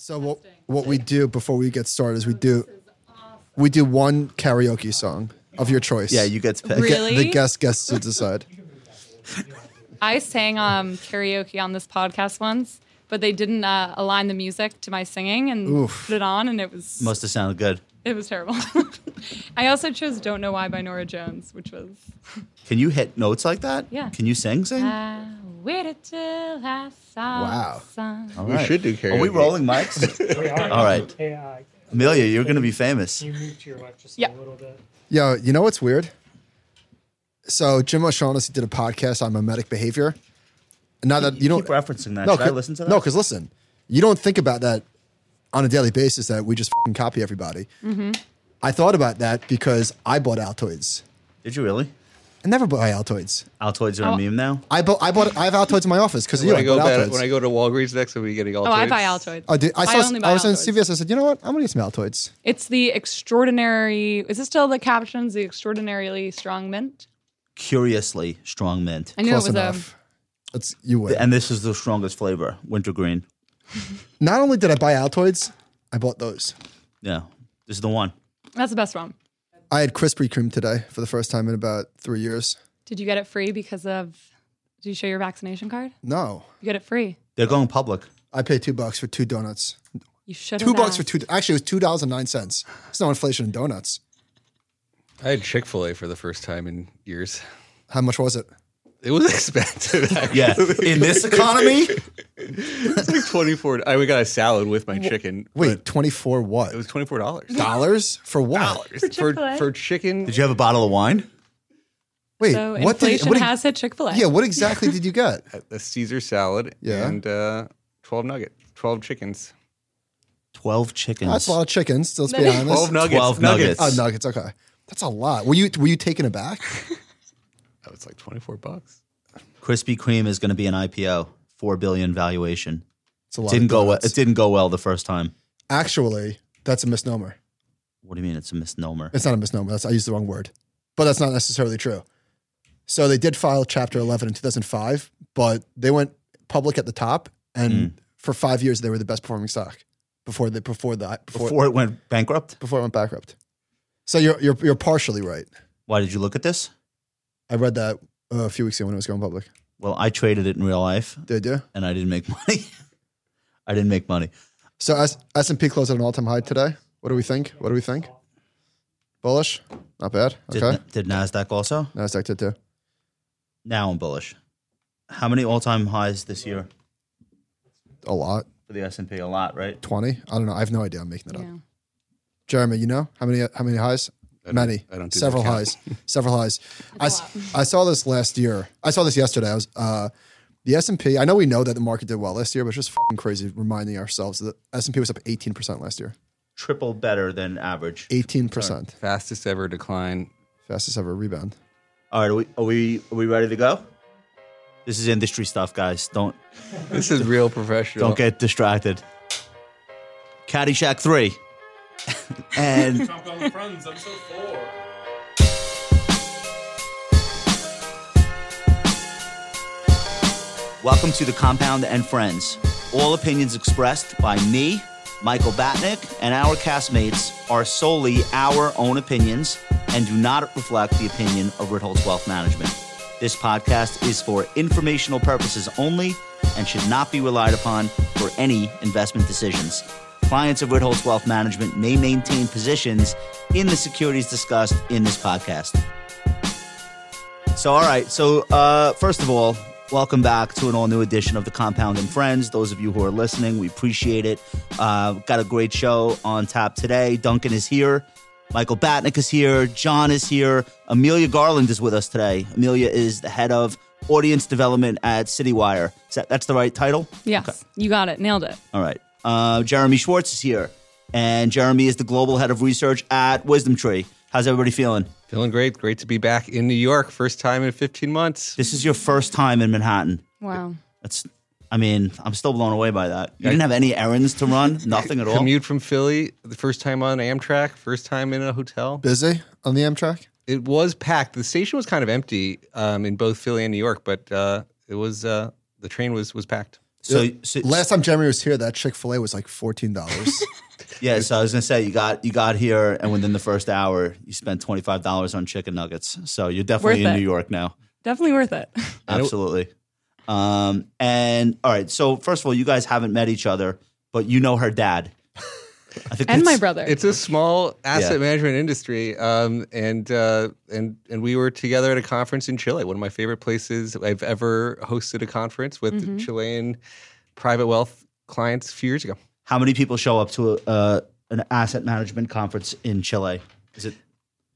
So what what we do before we get started is we do we do one karaoke song of your choice. Yeah, you get to pick. The Really? The guest gets to decide. I sang um, karaoke on this podcast once, but they didn't uh, align the music to my singing and Oof. put it on, and it was Must have sounded good. It was terrible. I also chose "Don't Know Why" by Norah Jones, which was Can you hit notes like that? Yeah. Can you sing? Sing. I waited till I saw Wow. the sun. All We should do Are we rolling mics? We are. All right. Hey, uh, Amelia, you're going to be famous. can you move to your left just Yeah. a little bit? Yo, you know what's weird? So Jim O'Shaughnessy did a podcast on mimetic behavior. Now that you, don't keep referencing that. No, Should I 'cause- listen to that? No, because listen, you don't think about that on a daily basis that we just fing copy everybody. Mm-hmm. I thought about that because I bought Altoids. Did you really? I never buy Altoids. Altoids are Oh. a meme now. I bought I bought I have Altoids in my office because you When I go bought back, Altoids. when I go to Walgreens next, I'll be getting all. Oh, I buy Altoids. Oh, dude, I saw. only I, buy was in CVS. I said, you know what? I'm gonna get some Altoids. It's the extraordinary. Is this still the captions? The extraordinarily strong mint. Curiously strong mint. I knew Close it was um, enough. It's you win. And this is the strongest flavor, wintergreen. Not only did I buy Altoids, I bought those. Yeah, this is the one. That's the best one. I had Krispy Kreme today for the first time in about three years. Did you get it free because of? Did you show your vaccination card? No, You get it free. They're going public. I paid two bucks for two donuts. You should. Two bucks for two. Actually, it was two dollars and nine cents. It's no inflation in donuts. I had Chick Fil A for the first time in years. How much was it? It was expensive. Actually. Yeah, in this economy, it's like twenty four. I we got a salad with my chicken. Wait, twenty four what? It was twenty four dollars. dollars for what? for Chick-fil-A? for chicken. did you have a bottle of wine? Wait, So what did? What did- has hit Chick Fil A. yeah, what exactly did you get? a Caesar salad Yeah. and uh, twelve nugget, twelve chickens, Twelve chickens. That's a lot of chickens. Let's be honest. twelve nuggets, 12 nuggets. Oh, nuggets. Okay, that's a lot. Were you were you taken aback? Was like twenty four bucks. Krispy Kreme is going to be an IPO, four billion valuation. It's a lot. Didn't of go well. It didn't go well the first time. Actually, that's a misnomer. What do you mean? It's a misnomer. It's not a misnomer. That's, I used the wrong word, but that's not necessarily true. So they did file Chapter 11 in 2005, but they went public at the top, and Mm. for five years they were the best performing stock before the before the before, Before it went bankrupt. before it went bankrupt. So you're you're you're partially right. Why did you look at this? I read that uh, a few weeks ago when it was going public. Well, I traded it in real life, Did you? and I didn't make money. I didn't make money. So S S and P closed at an all time high today. What do we think? What do we think? Bullish? Not bad. Did, Okay. did Nasdaq also? Nasdaq did too. Now I'm bullish. How many all-time highs this year A lot. for the S&P? A lot, right? Twenty. I don't know. I have no idea. I'm making it up. Yeah. Jeremy, you know how many how many highs? Don't- Many. I don't do Several that highs. Several highs. I, a s- lot. I saw this last year. I saw this yesterday. I was uh, the S and P. I know we know that the market did well last year, but it's just fucking crazy reminding ourselves that S and P was up 18 percent last year. Triple better than average. 18 percent, Fastest ever decline. fastest ever rebound. All right, are we, are we are we ready to go? This is industry stuff, guys. Don't This is real professional. don't get distracted. Caddyshack three, and Friends, four. welcome to the Compound and Friends. All opinions expressed by me, Michael Batnick, and our castmates are solely our own opinions and do not reflect the opinion of Ritholtz Wealth Management. This podcast is for informational purposes only and should not be relied upon for any investment decisions. Clients of Ritholtz Wealth Management may maintain positions in the securities discussed in this podcast. So, all right. So, uh, first of all, welcome back to an all new edition of the Compound and Friends. Those of you who are listening, we appreciate it. Uh, got a great show on tap today. Duncan is here. Michael Batnick is here. John is here. Amelia Garland is with us today. Amelia is the head of audience development at CityWire. Is that, that's the right title? Yes, you got it. Nailed it. All right. Uh, Jeremy Schwartz is here. And Jeremy is the global head of research at Wisdom Tree. How's everybody feeling? Feeling great. Great to be back in New York. First time in 15 months. This is your first time in Manhattan. Wow. That's, I mean, I'm still blown away by that. You didn't have any errands to run, nothing at all. Commute from Philly. The first time on Amtrak. First time in a hotel. Busy on the Amtrak. It was packed. The station was kind of empty um, in both Philly and New York, but uh, it was uh, the train was was packed. So, so Last time Jeremy was here, that Chick Fil A was like fourteen dollars. yeah, so I was gonna say you got you got here, and within the first hour, you spent twenty five dollars on chicken nuggets. So you're definitely Worth in it. New York now. Definitely worth it. Absolutely. Um, and all right, so first of all, you guys haven't met each other, but you know her dad. I think and my brother. It's a small asset Yeah. management industry, um, and uh, and and we were together at a conference in Chile. One of my favorite places I've ever hosted a conference with Mm-hmm. Chilean private wealth clients a few years ago. How many people show up to a, uh, an asset management conference in Chile? Is it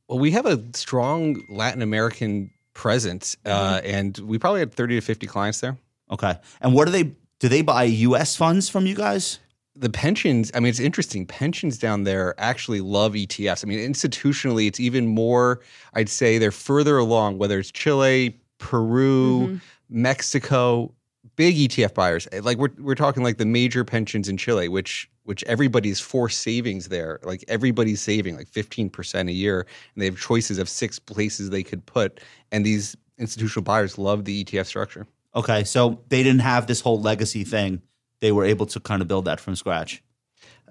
Well, we have a strong Latin American presence, uh, Mm-hmm. and we probably had thirty to fifty clients there. okay? And what do they do? They buy U.S. funds from you guys? The pensions i mean it's interesting. Pensions down there actually love etfs i mean institutionally it's even more i'd say they're further along whether it's chile peru mm-hmm. mexico big etf buyers. Eh, like we're, we're talking like the major pensions in chile which which everybody's forced savings there. Like everybody's saving like 15% a year and they have choices of six places they could put and these institutional buyers love the etf structure. Okay, so they didn't have this whole legacy thing. They were able to kind of build that from scratch.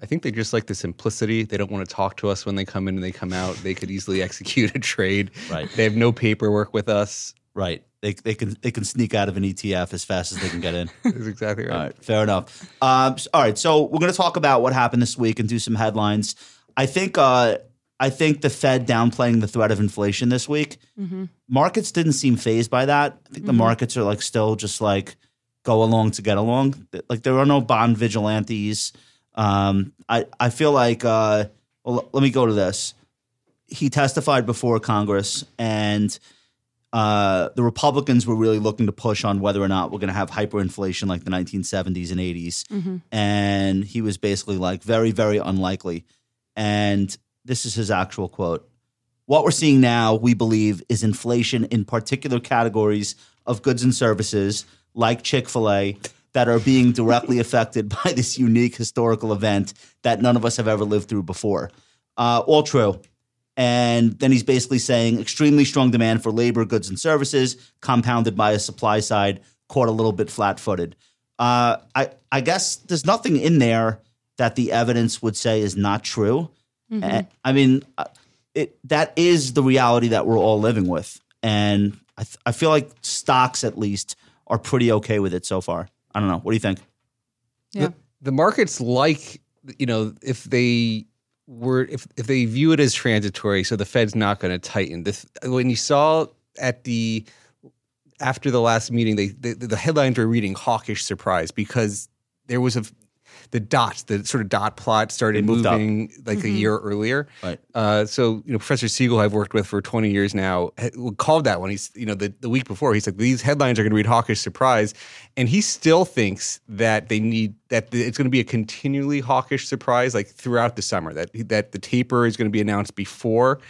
I think they just like the simplicity. They don't want to talk to us when they come in and they come out. They could easily execute a trade. Right. They have no paperwork with us. Right. They, they can they can sneak out of an ETF as fast as they can get in. That's exactly right. All right, fair enough. Um, s- all right, so we're going to talk about what happened this week and do some headlines. I think uh, I think the Fed downplaying the threat of inflation this week. Markets didn't seem phased by that. I think the markets are like still just like go along to get along. Like there are no bond vigilantes. Um, I I feel like uh, well, let me go to this. He testified before Congress and uh, the Republicans were really looking to push on whether or not we're going to have hyperinflation like the 1970s and 80s. And he was basically like, very, very unlikely. And this is his actual quote What we're seeing now, we believe, is inflation in particular categories of goods and services like Chick fil A that are being directly affected by this unique historical event that none of us have ever lived through before. Uh, all true. And then he's basically saying extremely strong demand for labor, goods, and services, compounded by a supply side caught a little bit flat footed. Uh, I, I guess there's nothing in there that the evidence would say is not true. And- I mean, uh, it, that is the reality that we're all living with. And I, th- I feel like stocks, at least, are pretty okay with it so far. I don't know. What do you think? yeah. The markets like, you know, if they were, if, if they view it as transitory, so the Fed's not going to tighten. This, when you saw at the, after the last meeting, they, the, the headlines were reading hawkish surprise because there was a, the dots, the sort of dot plot started They moved up. moving like a year earlier. Right. Uh, so you know, Professor Siegel, I've worked with for 20 years now, called that one. He's you know the, the week before he's like these headlines are going to read hawkish surprise, and he still thinks that they need that the, it's going to be a continually hawkish surprise like throughout the summer. That that the taper is going to be announced before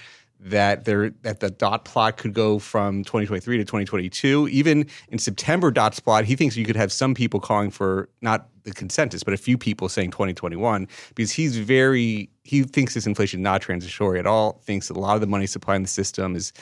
that there that the dot plot could go from 2023 to 2022. Even in September dot plot, he thinks you could have some people calling for not the consensus, but a few people saying 2021 because he's very he thinks this inflation is not transitory at all. Thinks that a lot of the money supply in the system is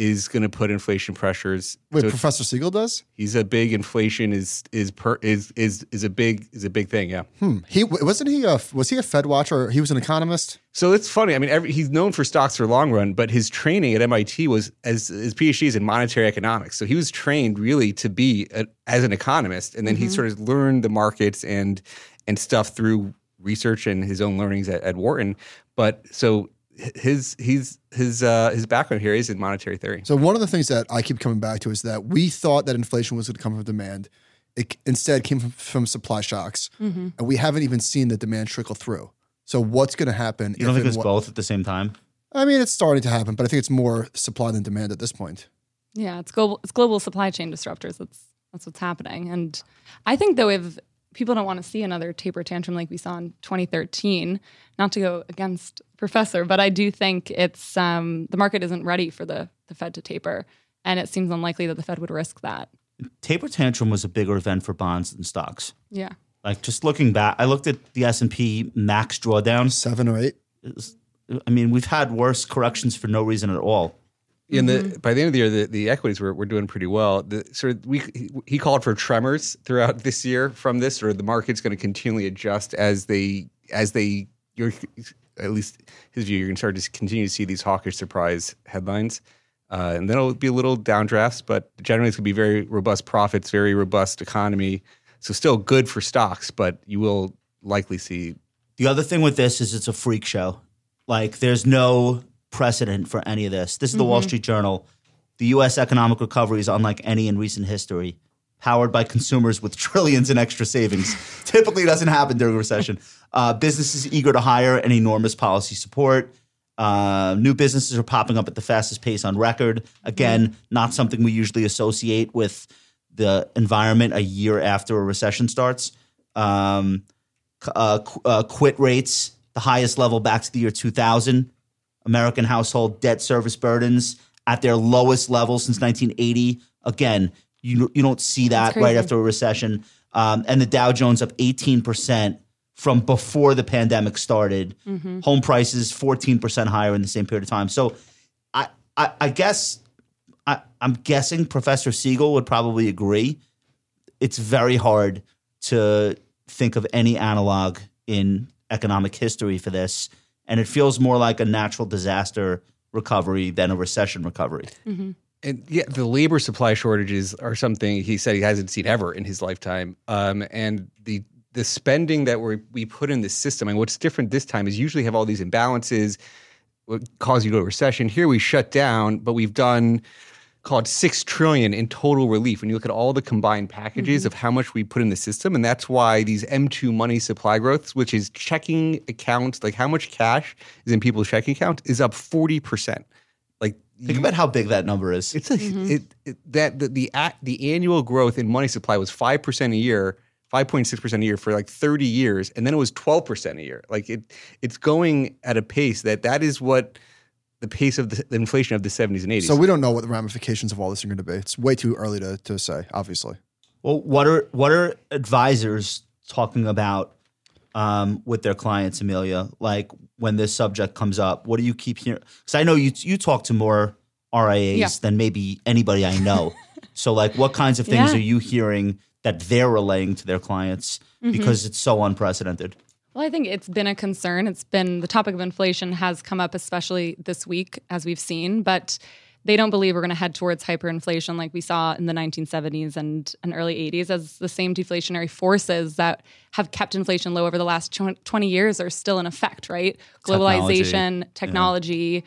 is going to put inflation pressures. Wait, So Professor Siegel does? he's a big inflation is is per, is is is a big is a big thing. Yeah. Hmm. He wasn't he a was he a Fed watcher? He was an economist. So it's funny. I mean, every, he's known for stocks for long run, but his training at MIT was as his PhD is in monetary economics. So he was trained really to be a, as an economist, and then he sort of learned the markets and and stuff through research and his own learnings at, at Wharton. But so his he's his uh, his background here is in monetary theory. So one of the things that I keep coming back to is that we thought that inflation was going to come from demand. It instead came from, from supply shocks, and we haven't even seen the demand trickle through. So what's going to happen? You don't if think it's what- both at the same time? I mean, it's starting to happen, but I think it's more supply than demand at this point. Yeah, it's global. It's global supply chain disruptors. That's that's what's happening. And I think though, if people don't want to see another taper tantrum like we saw in 2013, not to go against Professor, but I do think it's um, the market isn't ready for the the Fed to taper, and it seems unlikely that the Fed would risk that. Taper tantrum was a bigger event for bonds than stocks. Yeah. Like just looking back, I looked at the S and P max drawdown. Seven or eight. Was- I mean, we've had worse corrections for no reason at all. In the by the end of the year, the, the equities were, were doing pretty well. The sort of we he- he called for tremors throughout this year from this, or the market's going to continually adjust as they as they you're at least his view. You're going to start to continue to see these hawkish surprise headlines, uh, and then it'll be a little downdrafts, but generally it's going to be very robust profits, very robust economy. So still good for stocks, but you will likely see The other thing with this is it's a freak show. Like there's no precedent for any of this. This is the Wall Street Journal. The US economic recovery is unlike any in recent history, powered by consumers with trillions in extra savings. Typically doesn't happen during a recession. Uh, businesses eager to hire and enormous policy support. Uh, new businesses are popping up at the fastest pace on record. Again, not something we usually associate with the environment a year after a recession starts. Um, uh, qu- uh, quit rates, the highest level back to the year 2000. American household debt service burdens at their lowest level since 1980. Again, you you don't see that right after a recession. Um, and the Dow Jones up 18% from before the pandemic started. Home prices 14% higher in the same period of time. So I I, I guess I, I'm guessing Professor Siegel would probably agree. It's very hard to think of any analog in economic history for this, and it feels more like a natural disaster recovery than a recession recovery. And yeah, the labor supply shortages are something he said he hasn't seen ever in his lifetime. Um, and the the spending that we we put in the system, and what's different this time is usually have all these imbalances, what cause you to a recession. Here we shut down, but we've done called six trillion in total relief when you look at all the combined packages mm-hmm. of how much we put in the system and that's why these m2 money supply growths which is checking accounts like how much cash is in people's checking account is up 40% like Think about how big that number is. it's a mm-hmm. it, it that the the, a- the annual growth in money supply was five percent a year, five point six percent a year for like thirty years, and then it was twelve percent a year. Like it, it's going at a pace that that is what the pace of the, the inflation of the seventies and eighties. So we don't know what the ramifications of all this are going to be. It's way too early to, to say, obviously. Well, what are what are advisors talking about um, with their clients, Amelia? Like when this subject comes up, what do you keep hearing? Because I know you you talk to more RIAs Yeah. than maybe anybody I know. so, like, what kinds of things Yeah. are you hearing that they're relaying to their clients because it's so unprecedented? Well, I think it's been a concern. It's been the topic of inflation has come up, especially this week, as we've seen, but they don't believe we're going to head towards hyperinflation like we saw in the 1970s and, and early 80s, as the same deflationary forces that have kept inflation low over the last 20 years are still in effect, right? Globalization, technology,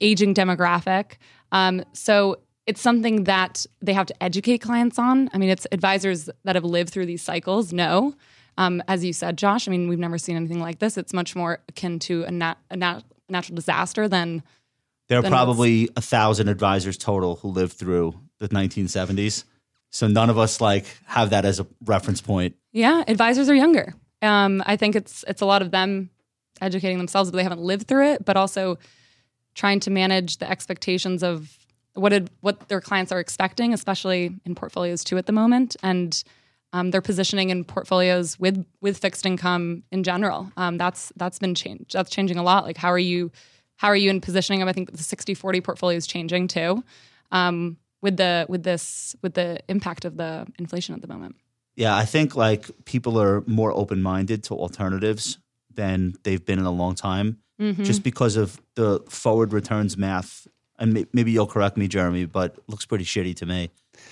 aging demographic. Um, so it's something that they have to educate clients on. I mean, it's advisors that have lived through these cycles know. Um, as you said, Josh, I mean, we've never seen anything like this. It's much more akin to a, nat- a nat- natural disaster than There are Then probably a thousand advisors total who lived through the 1970s. So none of us like have that as a reference point. Yeah, advisors are younger. Um, I think it's it's a lot of them educating themselves, but they haven't lived through it, but also trying to manage the expectations of what what their clients are expecting, especially in portfolios too at the moment, and um, their positioning in portfolios with with fixed income in general. Um, that's that's been changed. That's changing a lot. Like how are you how are you in positioning them? I think the 60-40 portfolio is changing too. Um, with the with this with the impact of the inflation at the moment. Yeah, I think like people are more open minded to alternatives than they've been in a long time, just because of the forward returns math. And maybe you'll correct me, Jeremy, but it looks pretty shitty to me.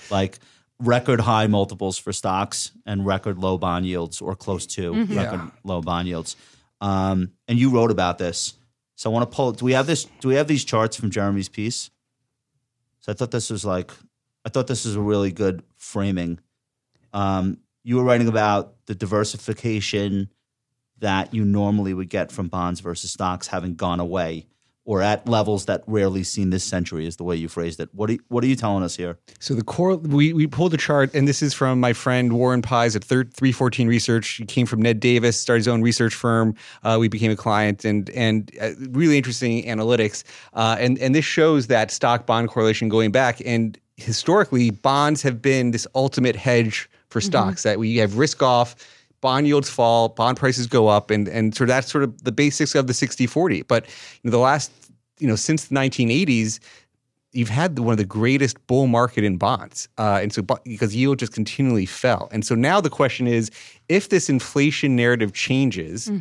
Like record high multiples for stocks and record low bond yields, or close to record low bond yields. Um, and you wrote about this, so I want to pull. Do we have this? Do we have these charts from Jeremy's piece? So I thought this was like, I thought this was a really good framing um, you were writing about the diversification that you normally would get from bonds versus stocks having gone away or at levels that rarely seen this century is the way you phrased it. What are you, what are you telling us here? So the core, we, we pulled a chart, and this is from my friend Warren Pies at third, 314 Research. He came from Ned Davis, started his own research firm. Uh, we became a client, and and uh, really interesting analytics. Uh, and and this shows that stock bond correlation going back. And historically, bonds have been this ultimate hedge for stocks. That we have risk off. Bond yields fall, bond prices go up, and and so that's sort of the basics of the 60-40. But the last, you know, since the 1980s, you've had one of the greatest bull market in bonds, uh, and so because yield just continually fell, and so now the question is, if this inflation narrative changes,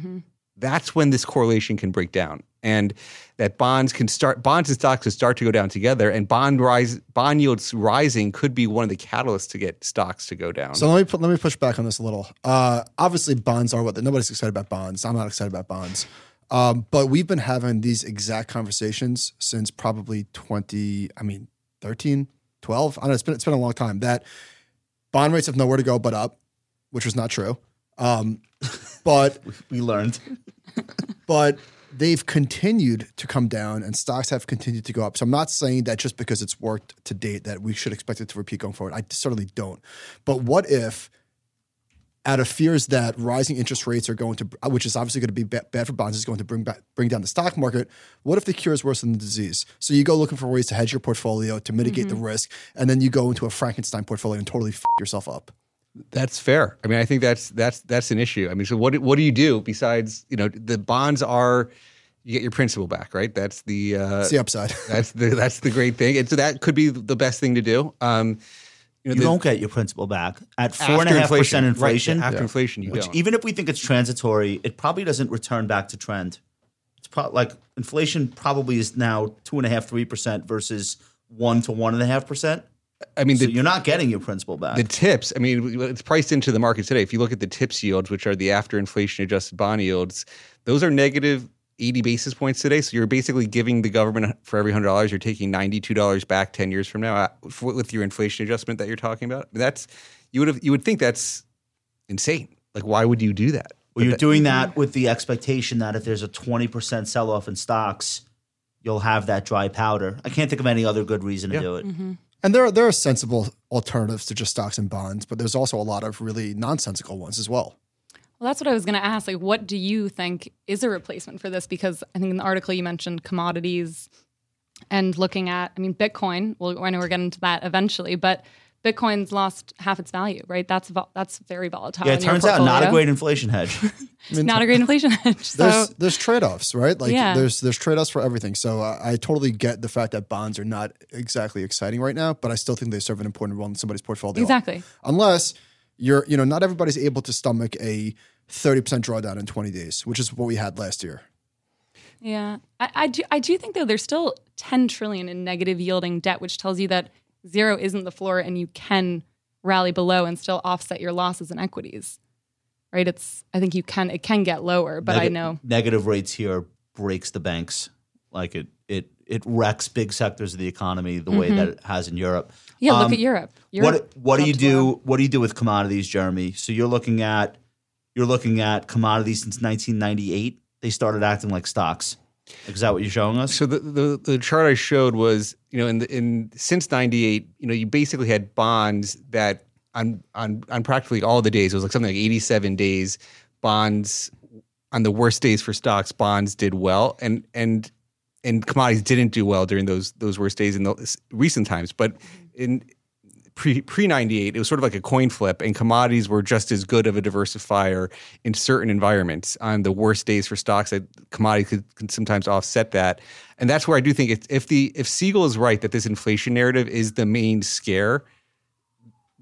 that's when this correlation can break down, and that bonds can start, bonds and stocks can start to go down together, and bond rise, bond yields rising could be one of the catalysts to get stocks to go down. So let me put, let me push back on this a little. Uh, obviously, bonds are what nobody's excited about bonds. I'm not excited about bonds, um, but we've been having these exact conversations since probably 20. I mean, 13, 12. I don't know. It's been it's been a long time. That bond rates have nowhere to go but up, which was not true. Um, but We learned. but they've continued to come down and stocks have continued to go up. So I'm not saying that just because it's worked to date that we should expect it to repeat going forward. I certainly don't. But what if out of fears that rising interest rates are going to, which is obviously going to be bad for bonds, is going to bring back, bring down the stock market. What if the cure is worse than the disease? So you go looking for ways to hedge your portfolio to mitigate the mm-hmm. risk, and then you go into a Frankenstein portfolio and totally f- yourself up. That's fair. I mean, I think that's that's that's an issue. I mean, so what what do you do besides you know the bonds are you get your principal back, right? That's the uh, It's the upside. that's the that's the great thing, and so that could be the best thing to do. Um, you know, You the- don't get your principal back at after four and a half percent right, inflation. after inflation, you which don't. even if we think it's transitory, it probably doesn't return back to trend. It's probably like inflation probably is now two and a half, three percent versus one to one and a half percent. I mean, So the, you're not getting your principal back. the tips. I mean, it's priced into the market today. If you look at the tips yields, which are the after inflation adjusted bond yields, those are negative 80 basis points today. So you're basically giving the government for every hundred dollars, you're taking $92 back 10 years from now uh, with your inflation adjustment that you're talking about. That's you would have you would think that's insane. Like, why would you do that? well, you're doing that with the expectation that if there's a twenty percent sell off in stocks, you'll have that dry powder. I can't think of any other good reason to do it. And there are, there are sensible alternatives to just stocks and bonds, but there's also a lot of really nonsensical ones as well. Well, that's what I was going to ask. Like, what do you think is a replacement for this? Because I think in the article you mentioned commodities and looking at, I mean, Bitcoin. Well, I know we're getting to that eventually, but Bitcoin's lost half its value, right? That's vol- that's very volatile. Yeah, it in turns out not a great inflation hedge. It's not a great inflation hedge. So There's there's trade offs, right? Like Yeah. there's there's trade offs for everything. So uh, I totally get the fact that bonds are not exactly exciting right now, but I still think they serve an important role in somebody's portfolio. exactly. Unless you're you know not everybody's able to stomach a 30% drawdown in 20 days, which is what we had last year. Yeah, I, I do. I do think though there's still 10 trillion in negative yielding debt, which tells you that zero isn't the floor, and you can rally below and still offset your losses in equities. Right? It's. I think you can. It can get lower, but I know. negative rates here breaks the banks. Like it, it, it wrecks big sectors of the economy the way that it has in Europe. Mm-hmm. Yeah, look Um, at Europe. Europe what what do you do? What do you do with commodities, Jeremy? So you're looking at you're looking at commodities since 1998. They started acting like stocks. Is that what you're showing us? So the, the the chart I showed was, you know, in the, in since '98, you know, you basically had bonds that on on on practically all the days, it was like something like 87 days, bonds on the worst days for stocks, bonds did well, and and and commodities didn't do well during those those worst days in the recent times, but in pre pre 98 it was sort of like a coin flip and commodities were just as good of a diversifier in certain environments. On the worst days for stocks that commodities could, sometimes offset that. And that's where i do think if the if siegel is right that this inflation narrative is the main scare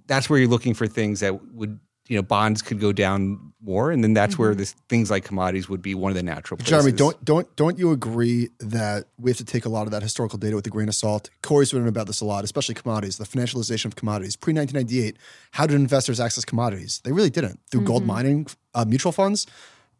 that's where you're looking for things that would you know bonds could go down more and then that's where this things like commodities would be one of the natural places. Jeremy, don't don't don't you agree that we have to take a lot of that historical data with a grain of salt? Corey's written about this a lot, especially commodities, the financialization of commodities. Pre 1998, how did investors access commodities? They really didn't through gold mining, uh, mutual funds,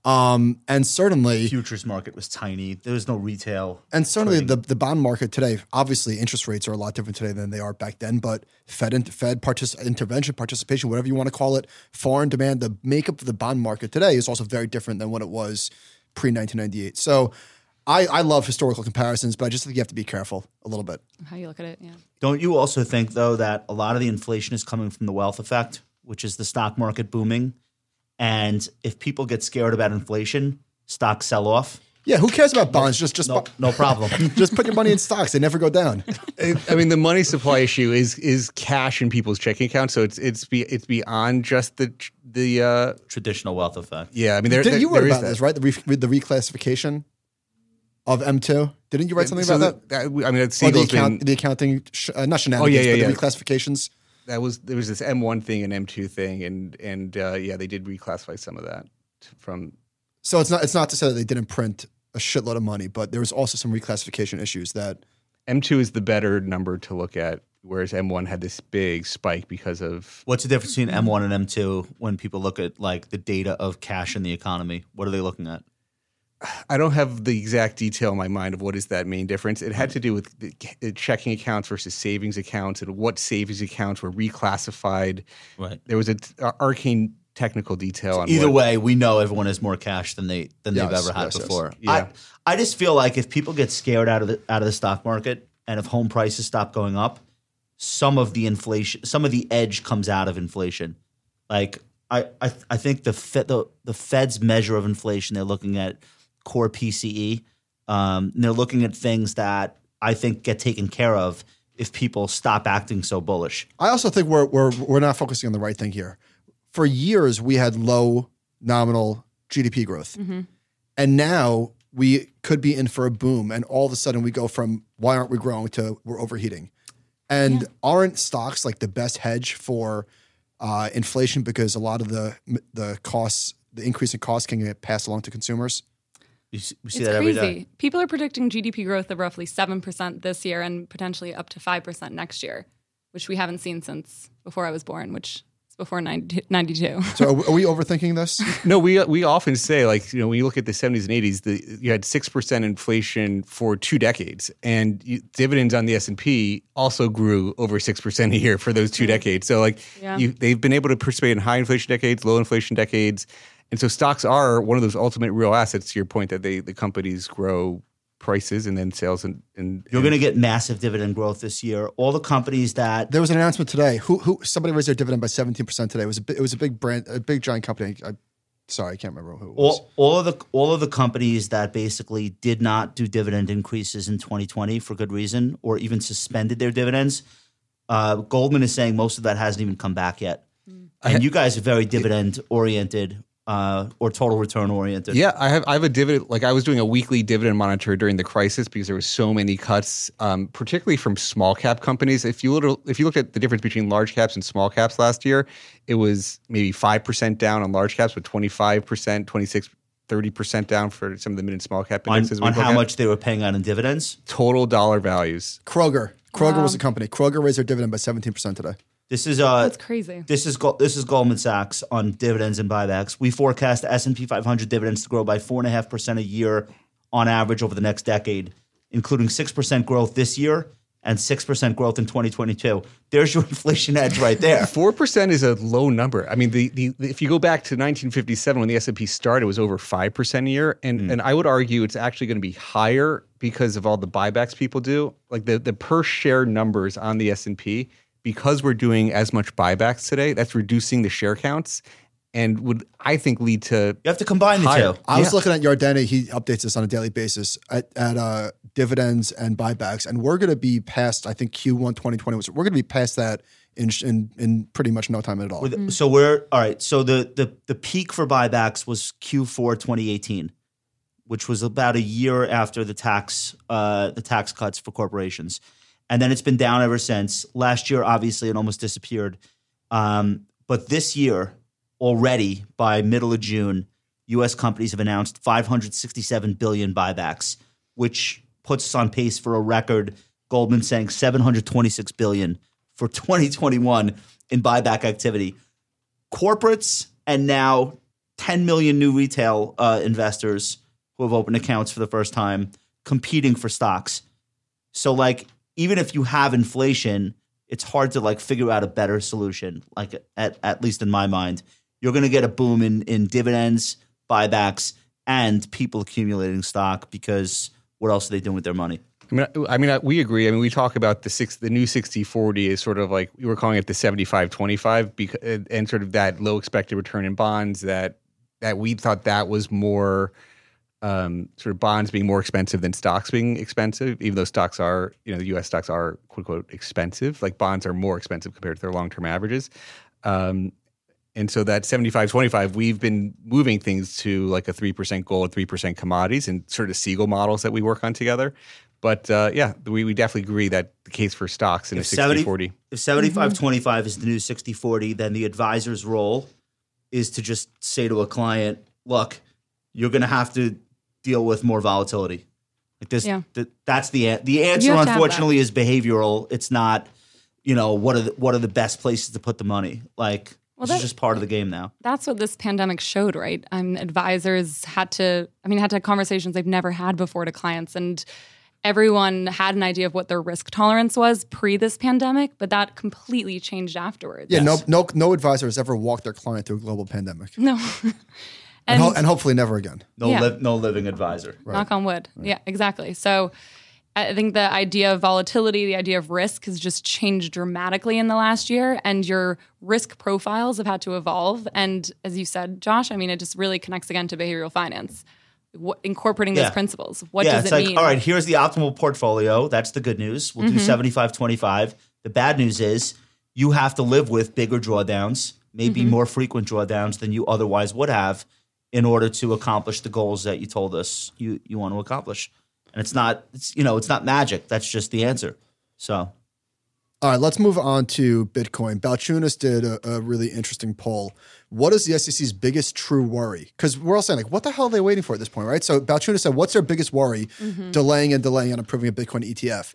um, and certainly Futures market was tiny. There was no retail. And certainly the, the bond market today, obviously interest rates are a lot different today than they are back then, but Fed, in- Fed partic- intervention, participation, whatever you want to call it, foreign demand, the makeup of the bond market today is also very different than what it was pre 1998. So I, I love historical comparisons, but I just think you have to be careful a little bit. How you look at it? Yeah. Don't you also think though that a lot of the inflation is coming from the wealth effect, which is the stock market booming? And if people get scared about inflation, stocks sell off. Yeah, who cares about bonds? Just just No, no problem. just put your money in stocks; they never go down. I mean, the money supply issue is is cash in people's checking accounts, so it's it's be, it's beyond just the the uh, Traditional wealth effect. yeah. I mean, there, Did there- you there read is about this, right? The, re- the reclassification. of M2? Didn't you write something So about that? that- I mean, that Or the, account, been, the accounting, sh- uh, not shenanigans, yeah, yeah, but the yeah. reclassifications. That was there was this M1 thing and M2 thing, and and uh, yeah, they did reclassify some of that from. So it's not it's not to say that they didn't print a shitload of money, but there was also some reclassification issues that M2 is the better number to look at, whereas M1 had this big spike because of What's the difference between M1 and M2 when people look at like the data of cash in the economy? What are they looking at? I don't have the exact detail in my mind of what is that main difference. It had to do with the checking accounts versus savings accounts and what savings accounts were reclassified. Right. There was an arcane technical detail on Either way, we know everyone has more cash than they than they've ever had yes, yes. before. Yeah. I I just feel like if people get scared out of the out of the stock market and if home prices stop going up, some of the inflation, some of the edge comes out of inflation. Like I I, I think the Fed, the the Fed's measure of inflation, they're looking at core PCE. Um, and they're looking at things that I think get taken care of if people stop acting so bullish. I also think we're we're we're not focusing on the right thing here. For years, we had low nominal GDP growth, and now we could be in for a boom. And all of a sudden, we go from why aren't we growing to we're overheating. And aren't stocks like the best hedge for uh, inflation because a lot of the the costs, the increase in costs, can get passed along to consumers? You see, we see It's that every crazy. day. People are predicting GDP growth of roughly 7% this year and potentially up to 5% next year, which we haven't seen since before I was born, which is before 90, 92. So are, are we overthinking this? No, we we often say like you know when you look at the seventies and eighties, the you had six percent inflation for two decades, and you, dividends on the S and P also grew over six percent a year for those two decades. So like Yeah. you, they've been able to participate in high inflation decades, low inflation decades, and so stocks are one of those ultimate real assets. To your point that they the companies grow prices and then sales and and You're going to get massive dividend growth this year. All the companies that There was an announcement today. Who who somebody raised their dividend by seventeen percent today. It was a it was a big brand, a big giant company. I, sorry, I can't remember who it was. all, all of the all of the companies that basically did not do dividend increases in 2020 for good reason, or even suspended their dividends. Uh, Goldman is saying most of that hasn't even come back yet. And you guys are very dividend oriented uh, or total return oriented. Yeah, I have I have a dividend like I was doing a weekly dividend monitor during the crisis because there was so many cuts, um, particularly from small cap companies. If you look, if you looked at the difference between large caps and small caps last year, it was maybe five percent down on large caps, but 25 percent, 26 30 percent down for some of the mid and small cap On, indexes. we on how at. much they were paying out in dividends. total dollar values? Kroger. Kroger was a company. Kroger raised their dividend by seventeen percent today. This is uh, That's crazy. This is this is Goldman Sachs on dividends and buybacks. We forecast S and P 500 dividends to grow by four and a half percent a year on average over the next decade, including six percent growth this year and six percent growth in 2022. There's your inflation edge right there. Four percent is a low number. I mean, the, the if you go back to 1957 when the S and P started, it was over five percent a year, and and I would argue it's actually going to be higher because of all the buybacks people do. Like the the per share numbers on the S and P, because we're doing as much buybacks today, that's reducing the share counts, and would I think lead to You have to combine the Higher. two. I was looking at Yardeni. He updates us on a daily basis at, at uh, dividends and buybacks, and we're going to be past. I think Q1 2020 was. We're going to be past that in in in pretty much no time at all. With- So we're all right. So the the the peak for buybacks was Q4 2018, which was about a year after the tax uh, the tax cuts for corporations, and then it's been down ever since. Last year, obviously, it almost disappeared, um, but this year already by middle of June, U.S. companies have announced 567 billion buybacks, which puts us on pace for a record. Goldman saying 726 billion for 2021 in buyback activity corporates and now 10 million new retail uh, investors who have opened accounts for the first time competing for stocks. So like even if you have inflation, it's hard to like figure out a better solution. Like at at least in my mind, you're going to get a boom in in dividends, buybacks, and people accumulating stock because what else are they doing with their money? I mean, I mean, we agree. I mean, we talk about the six, the new 60-40 is sort of like we were calling it the 75-25 because, and sort of that low expected return in bonds that that we thought that was more um, sort of bonds being more expensive than stocks being expensive, even though stocks are, you know, the U.S. stocks are quote unquote expensive. Like bonds are more expensive compared to their long term averages. Um, And so that 75 25, we've been moving things to like a 3% gold, 3% commodities and sort of Siegel models that we work on together. But uh, yeah, we, we definitely agree that the case for stocks in a 60 40. If 75 25 is the new 60 40, then the advisor's role is to just say to a client, look, you're going to have to deal with more volatility. Like this, Yeah. th- that's the an- the answer. have to have that. Unfortunately, is behavioral. It's not, you know, what are the, what are the best places to put the money? Like Well, this is just part of the game now. That's what this pandemic showed, right? Um, advisors had to, I mean, had to have conversations they've never had before to clients, and everyone had an idea of what their risk tolerance was pre this pandemic, but that completely changed afterwards. Yeah, no, no, no advisor has ever walked their client through a global pandemic, no, and, and ho- and hopefully never again. No, Yeah. li- no living advisor. knock on wood. Yeah, exactly. So I think the idea of volatility, the idea of risk has just changed dramatically in the last year, and your risk profiles have had to evolve. And as you said, Josh, I mean, it just really connects again to behavioral finance. What, incorporating Yeah. those principles. What yeah, does it's it like, mean? all right, here's the optimal portfolio. That's the good news. We'll do mm-hmm. 75 25. The bad news is you have to live with bigger drawdowns, maybe mm-hmm. more frequent drawdowns than you otherwise would have in order to accomplish the goals that you told us you, you want to accomplish. And it's not, it's, you know, it's not magic. That's just the answer. So, All right, let's move on to Bitcoin. Balchunas did a, a really interesting poll. What is the SEC's biggest true worry? Because we're all saying, like, what the hell are they waiting for at this point, right? So Balchunas said, what's their biggest worry? Mm-hmm. Delaying and delaying on approving a Bitcoin ETF.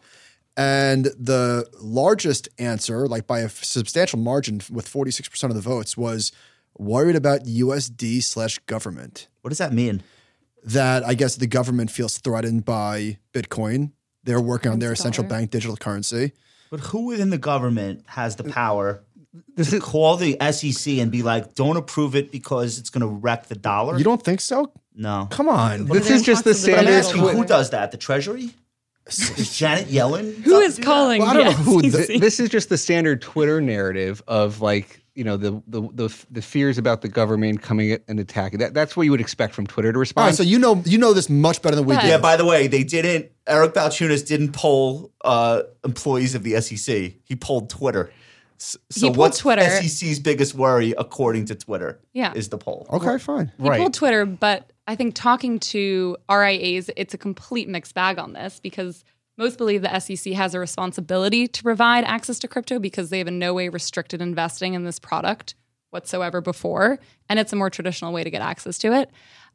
And the largest answer, like by a substantial margin with 46% of the votes, was worried about USD slash government. what does that mean? That I guess the government feels threatened by Bitcoin. They're working on their Against the central bank digital currency. But who within the government has the power This to call the SEC and be like, don't approve it because it's going to wreck the dollar? You don't think so? no. Come on. this is just the talk to the But I'm standard. asking, who does that? The Treasury? Is Janet Yellen? Who is calling? Well, I don't the know who the- this is just the standard Twitter narrative of like you know the the the, the fears about the government coming and attacking. That that's what you would expect from Twitter to respond. right, so you know you know this much better than we do. Yeah, by the way, they didn't. Eric Balchunas didn't poll uh, employees of the SEC. He polled Twitter. S- So polled what's Twitter. SEC's biggest worry, according to Twitter? Yeah. is the poll. okay, fine. He Right. pulled Twitter, but I think talking to RIAs, it's a complete mixed bag on this because most believe the SEC has a responsibility to provide access to crypto because they have in no way restricted investing in this product whatsoever before, and it's a more traditional way to get access to it.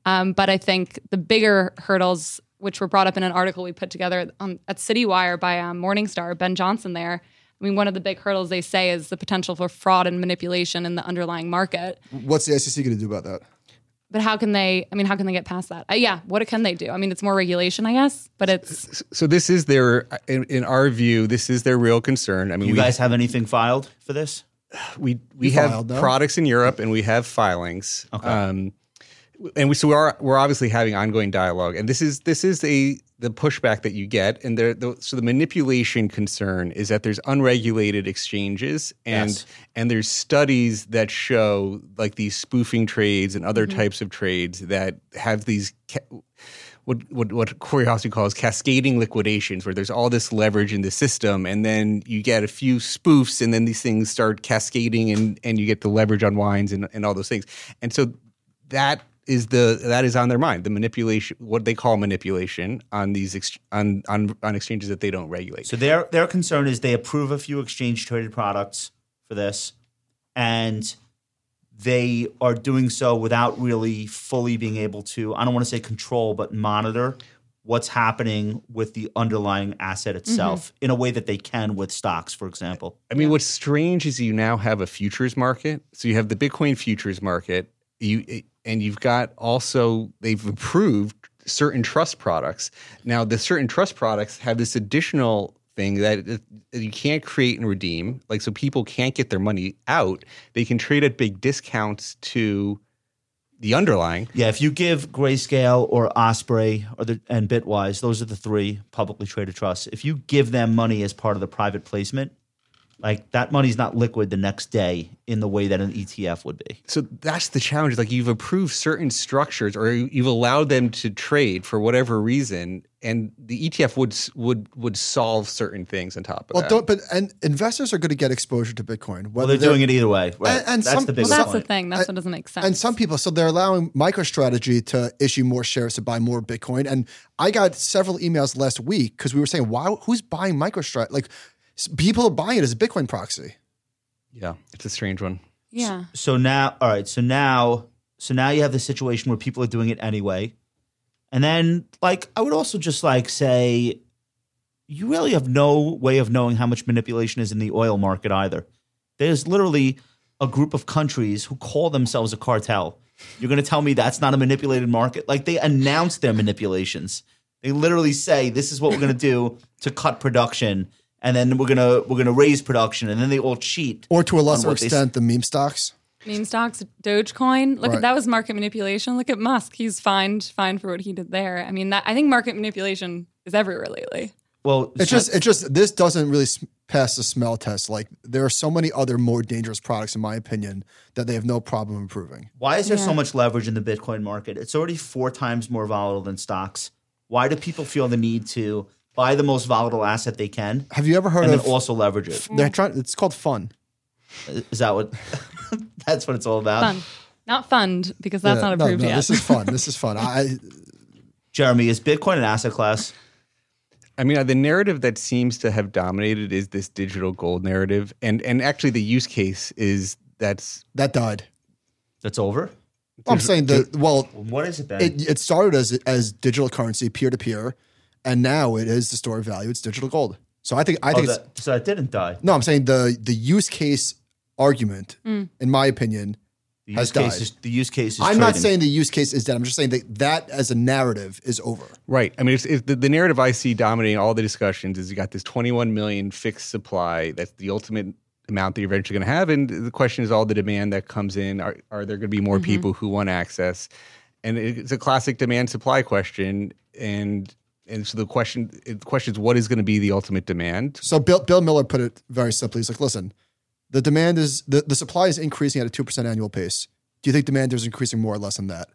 Um, but I think the bigger hurdles, which were brought up in an article we put together on, at CityWire by um, Morningstar, Ben Johnson there. I mean, one of the big hurdles they say is the potential for fraud and manipulation in the underlying market. What's the SEC going to do about that? But how can they? I mean, how can they get past that? Uh, yeah, what can they do? I mean, it's more regulation, I guess, but it's so this is their in, in our view this is their real concern. I mean, You we guys have anything filed for this? we we You have filed, products in Europe and we have filings. Um, and we so we're we're obviously having ongoing dialogue, and this is this is a the pushback that you get, and there the, so the manipulation concern is that there's unregulated exchanges, and Yes. and there's studies that show like these spoofing trades and other mm-hmm. types of trades that have these. Ca- what, what what Curiosity calls cascading liquidations, where there's all this leverage in the system, and then you get a few spoofs, and then these things start cascading, and and you get the leverage unwinds and, and all those things, and so that is the that is on their mind, the manipulation, what they call manipulation on these ex, on, on on exchanges that they don't regulate. So their their concern is they approve a few exchange traded products for this, and they are doing so without really fully being able to. I don't want to say control, but monitor what's happening with the underlying asset mm-hmm. itself in a way that they can with stocks, for example. I mean, what's strange is you now have a futures market. So you have the Bitcoin futures market. You and you've got also they've approved certain trust products. Now, the certain trust products have this additional thing that you can't create and redeem. Like, so people can't get their money out. They can trade at big discounts to the underlying. Yeah, if you give Grayscale or Osprey or the, and Bitwise, those are the three publicly traded trusts. If you give them money as part of the private placement, like that money's not liquid the next day in the way that an ETF would be. So that's the challenge. Like you've approved certain structures or you've allowed them to trade for whatever reason, and the ETF would would would solve certain things on top of Well, that. don't. But and investors are going to get exposure to Bitcoin. Well, they're doing it either way. Right. And- and that's some- the big Well, that's point. the thing. That's what doesn't make sense. And some people, so they're allowing MicroStrategy to issue more shares to buy more Bitcoin. And I got several emails last week because we were saying, "Why? Who's buying MicroStrategy? Like, s- people are buying it as a Bitcoin proxy." yeah, it's a strange one. yeah. So now, all right. So now, so now you have the situation where people are doing it anyway, and then like I would also just like say, you really have no way of knowing how much manipulation is in the oil market either. There's literally a group of countries who call themselves a cartel. You're going to tell me that's not a manipulated market? Like they announce their manipulations. They literally say this is what we're going to do to cut production, and then we're gonna we're gonna raise production, and then they all cheat. Or to a lesser what they s- extent, the meme stocks. Meme stocks, Dogecoin. Look Right. at that was market manipulation. Look at Musk. He's fined fined for what he did there. I mean, that, I think market manipulation is everywhere lately. Well, It's so- just, it's just, this doesn't really pass the smell test. Like, there are so many other more dangerous products, in my opinion, that they have no problem improving. Why is there so much leverage in the Bitcoin market? It's already four times more volatile than stocks. Why do people feel the need to buy the most volatile asset they can Have you ever heard and of? then also leverage it? they're trying. It's called fun. Is that what? that's what it's all about. Fund, not fund, because that's Yeah, not approved no, yet. This is fun. This is fun. I, Jeremy, is Bitcoin an asset class? I mean, uh, the narrative that seems to have dominated is this digital gold narrative, and and actually the use case is that's that died. That's over. I'm saying that. Well, What is it then? it, it started as as digital currency, peer to peer, and now it is the store of value. It's digital gold. So I think I oh, think it's that, so It didn't die. no. I'm saying the the use case argument, mm. in my opinion, The has died. is the use case is I'm not saying the use case is dead. I'm just saying that that as a narrative is over. right. I mean, it's, it's the, the narrative I see dominating all the discussions is you got this 21 million fixed supply. That's the ultimate amount that you're eventually going to have, and the question is all the demand that comes in. Are are there going to be more mm-hmm. people who want access? And it's a classic demand supply question, and and so the question the question is what is going to be the ultimate demand? So Bill Bill Miller put it very simply. He's like, listen, the demand is the, the supply is increasing at a two percent annual pace. Do you think demand is increasing more or less than that?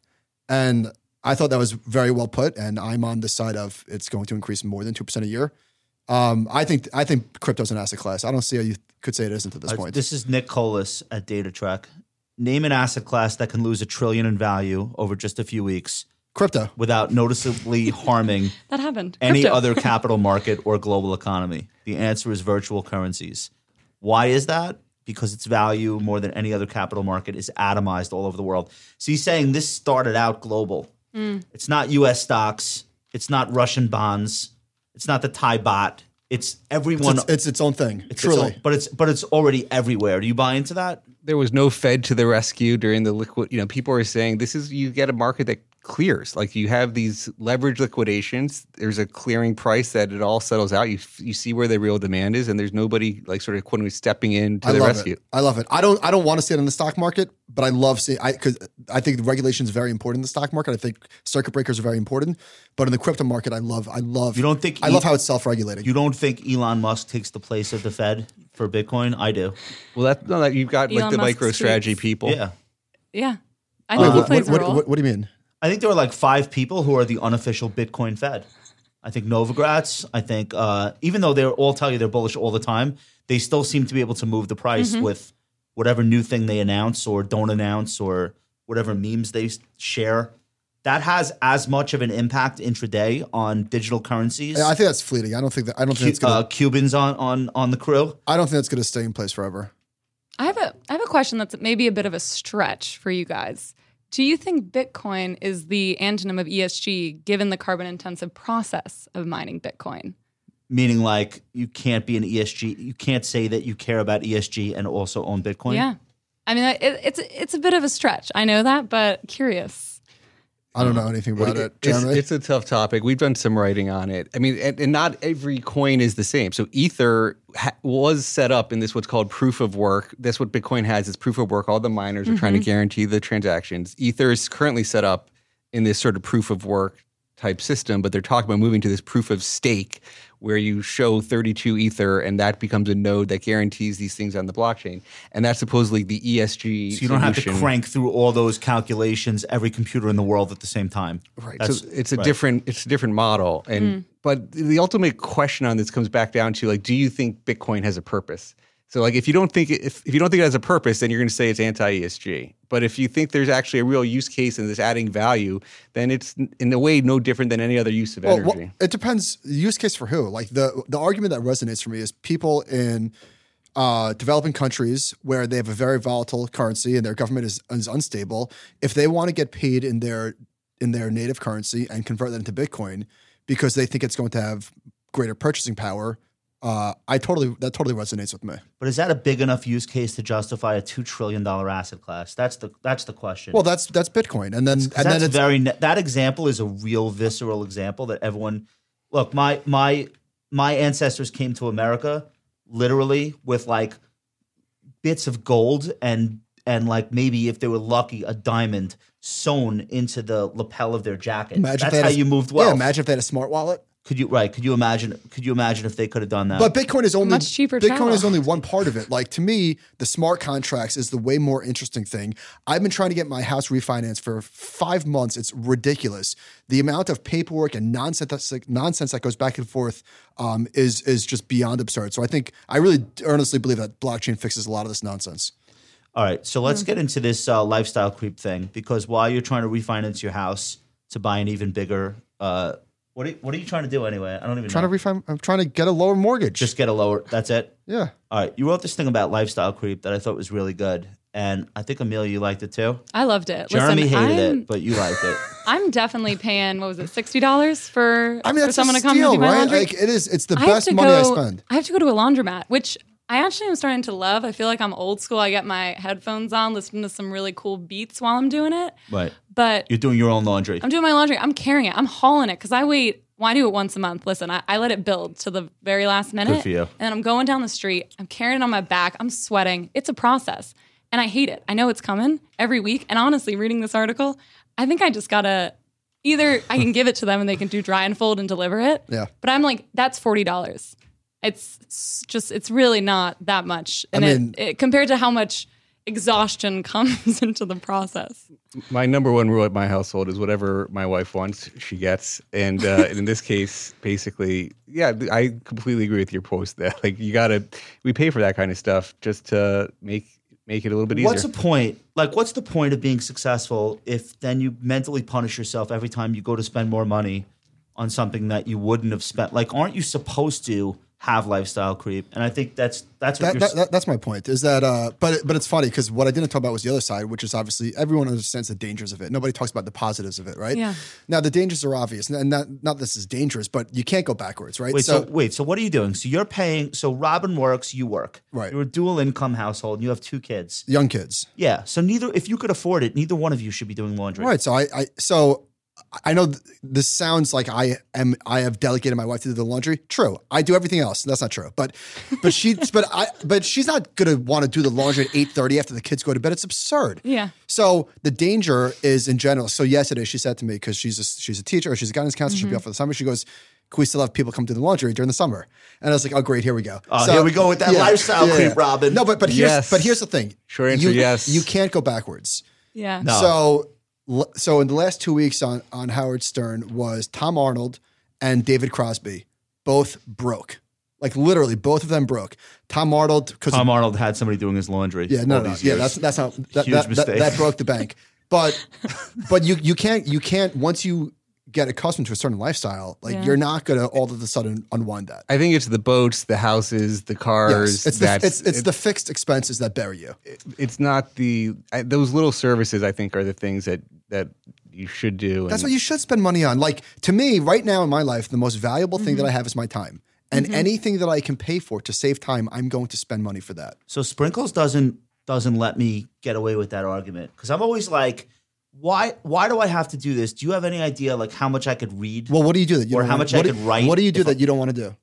And I thought that was very well put. And I'm on the side of it's going to increase more than two percent a year. Um, I think I think crypto's an asset class. I don't see how you could say it isn't at this Uh, point. This is Nick Colas at DataTrek. Name an asset class that can lose a trillion in value over just a few weeks Crypto. without noticeably harming that happened. any Crypto. other capital market or global economy? The answer is virtual currencies. Why is that? Because its value, more than any other capital market, is atomized all over the world. So he's saying this started out global. Mm. It's not US stocks, it's not Russian bonds, it's not the Thai baht. It's everyone. It's, it's its own thing. it's- it's truly. but it's but it's already everywhere. Do you buy into that? there was no Fed to the rescue during the liquid. You know, people are saying this is you get a market that clears. Like you have these leverage liquidations. There's a clearing price that it all settles out. You you see where the real demand is, and there's nobody like sort of quote unquote stepping in to I the love rescue. it. I love it. I don't. I don't want to see it in the stock market, but I love seeing. I because I think the regulation is very important in the stock market. I think circuit breakers are very important, but in the crypto market, I love. I love. You don't think I e- love how it's self-regulating. You don't think Elon Musk takes the place of the Fed for Bitcoin? I do. Well, that no, that you've got like the Musk MicroStrategy people. Yeah. Yeah. I Wait, think he plays what, a role. what, what do you mean? I think there are like five people who are the unofficial Bitcoin Fed. I think Novogratz. I think uh, even though they all tell you they're bullish all the time, they still seem to be able to move the price Mm-hmm. with whatever new thing they announce or don't announce or whatever memes they share. That has as much of an impact intraday on digital currencies. Yeah, I think that's fleeting. I don't think that. I don't think it's gonna. uh, Cubans on, on on the crew. I don't think that's gonna stay in place forever. I have a I have a question that's maybe a bit of a stretch for you guys. Do you think Bitcoin is the antonym of ESG given the carbon intensive process of mining Bitcoin? meaning like you can't be an ESG, you can't say that you care about ESG and also own Bitcoin. Yeah. I mean, it, it's it's a bit of a stretch. I know that, but curious. I don't know anything about it. It's, it's a tough topic. We've done some writing on it. I mean, and, and not every coin is the same. So Ether ha- was set up in this what's called proof of work. That's what Bitcoin has is proof of work. All the miners are trying to mm-hmm. guarantee the transactions. Ether is currently set up in this sort of proof of work type system, but they're talking about moving to this proof of stake, where you show 32 ether and that becomes a node that guarantees these things on the blockchain. And that's supposedly the ESG. So you don't have to crank through all those calculations, every computer in the world at the same time. Right. That's- so it's a right. different it's a different model. And mm. but the ultimate question on this comes back down to like, do you think Bitcoin has a purpose? So like if you don't think it, if, if you don't think it has a purpose, then you're going to say it's anti ESG. But if you think there's actually a real use case and it's adding value, then it's in a way no different than any other use of Well, energy. well, it depends. Use case for who? Like the the argument that resonates for me is people in uh, developing countries where they have a very volatile currency and their government is, is unstable. If they want to get paid in their in their native currency and convert that into Bitcoin because they think it's going to have greater purchasing power, uh, I totally that totally resonates with me. But is that a big enough use case to justify a two trillion dollar asset class? That's the that's the question. Well, that's that's Bitcoin, and then and then that's it's very that example is a real visceral example that everyone look my my my ancestors came to America literally with like bits of gold and and like maybe if they were lucky a diamond sewn into the lapel of their jacket. imagine That's how a- you moved wealth. Yeah, imagine if they had a smart wallet. Could you right? Could you imagine? Could you imagine if they could have done that? But Bitcoin is only Much cheaper Bitcoin travel. is only one part of it. Like to me, the smart contracts is the way more interesting thing. I've been trying to get my house refinanced for five months. It's ridiculous. The amount of paperwork and nonsense nonsense that goes back and forth um, is is just beyond absurd. So I think I really earnestly believe that blockchain fixes a lot of this nonsense. All right, so let's get into this uh, lifestyle creep thing because while you're trying to refinance your house to buy an even bigger, uh, what are you, what are you trying to do anyway? I don't even trying know. to refine. I'm trying to get a lower mortgage. Just get a lower. That's it. yeah. All right, you wrote this thing about lifestyle creep that I thought was really good, and I think Amelia, you liked it too. I loved it. Jeremy Listen, hated I'm, it, but you liked it. I'm definitely paying. What was it, sixty dollars for I mean, for that's someone a to come steal, and do my right? laundry? Like it is. It's the I best to money I spend. I have to go to a laundromat, which I actually am starting to love. I feel like I'm old school. I get my headphones on, listening to some really cool beats while I'm doing it. Right, But you're doing your own laundry. I'm doing my laundry. I'm carrying it. I'm hauling it because I wait. Well, I do it once a month. Listen, I, I let it build to the very last minute. for you. And I'm going down the street. I'm carrying it on my back. I'm sweating. It's a process. And I hate it. I know it's coming every week. And honestly, reading this article, I think I just gotta either I can give it to them and they can do dry and fold and deliver it. Yeah. But I'm like, that's forty dollars. It's just it's really not that much. And mean- it, it compared to how much exhaustion comes into the process. my number one rule at my household is whatever my wife wants, she gets. And uh, in this case, basically, yeah, I completely agree with your post that like you gotta we pay for that kind of stuff just to make make it a little bit easier. What's the point? Like, what's the point of being successful if then you mentally punish yourself every time you go to spend more money on something that you wouldn't have spent? Like, aren't you supposed to have lifestyle creep? And I think that's that's what That, you're. that, that- that's my point. Is that, uh, but but it's funny because what I didn't talk about was the other side, which is obviously everyone understands the dangers of it. Nobody talks about the positives of it, right? Yeah. Now the dangers are obvious, and not not this is dangerous, but you can't go backwards, right? Wait, so, wait, so what are you doing? So you're paying. So Robin works, you work. Right. You're a dual income household. and You have two kids. young kids, Yeah. So neither, if you could afford it, neither one of you should be doing laundry. right? So I, I so I know th- this sounds like I am I have delegated my wife to do the laundry. True, I do everything else. That's not true, but but she but I but she's not gonna want to do the laundry at eight thirty after the kids go to bed. It's absurd. Yeah. So the danger is in general. So yesterday she said to me because she's a, she's a teacher or she's a guidance counselor. She'll be mm-hmm. off for the summer. She goes, "Can we still have people come do the laundry during the summer?" And I was like, "Oh, great, here we go." Oh, here we go with that lifestyle creep, Robin. No, but but here's Yes. but here's the thing. Sure answer, you, yes. You can't go backwards. Yeah. No. So l- so in the last two weeks on on Howard Stern was Tom Arnold and David Crosby, both broke. Like literally, both of them broke. Tom Arnold because Tom Arnold had somebody doing his laundry. yeah, no, all no, these yeah, years. that's that's how that, Huge that, that, mistake. that broke the bank. But but you you can't you can't once you get accustomed to a certain lifestyle, like Yeah. you're not gonna all of a sudden unwind that. I think it's the boats, the houses, the cars. Yes, it's the that's- it's, it's the fixed expenses that bury you. it's not the I, those little services. I think are the things that that you should do. That's what you should spend money on. Like to me, right now in my life, the most valuable thing that I mm-hmm. have is my time. And mm-hmm. anything that I can pay for to save time, I'm going to spend money for that. So Sprinkles doesn't doesn't let me get away with that argument because I'm always like, why why do I have to do this? Do you have any idea like how much I could read? Well, what do you do that you Or don't how wanna- much I what do- could write What do you do if that you don't want to do?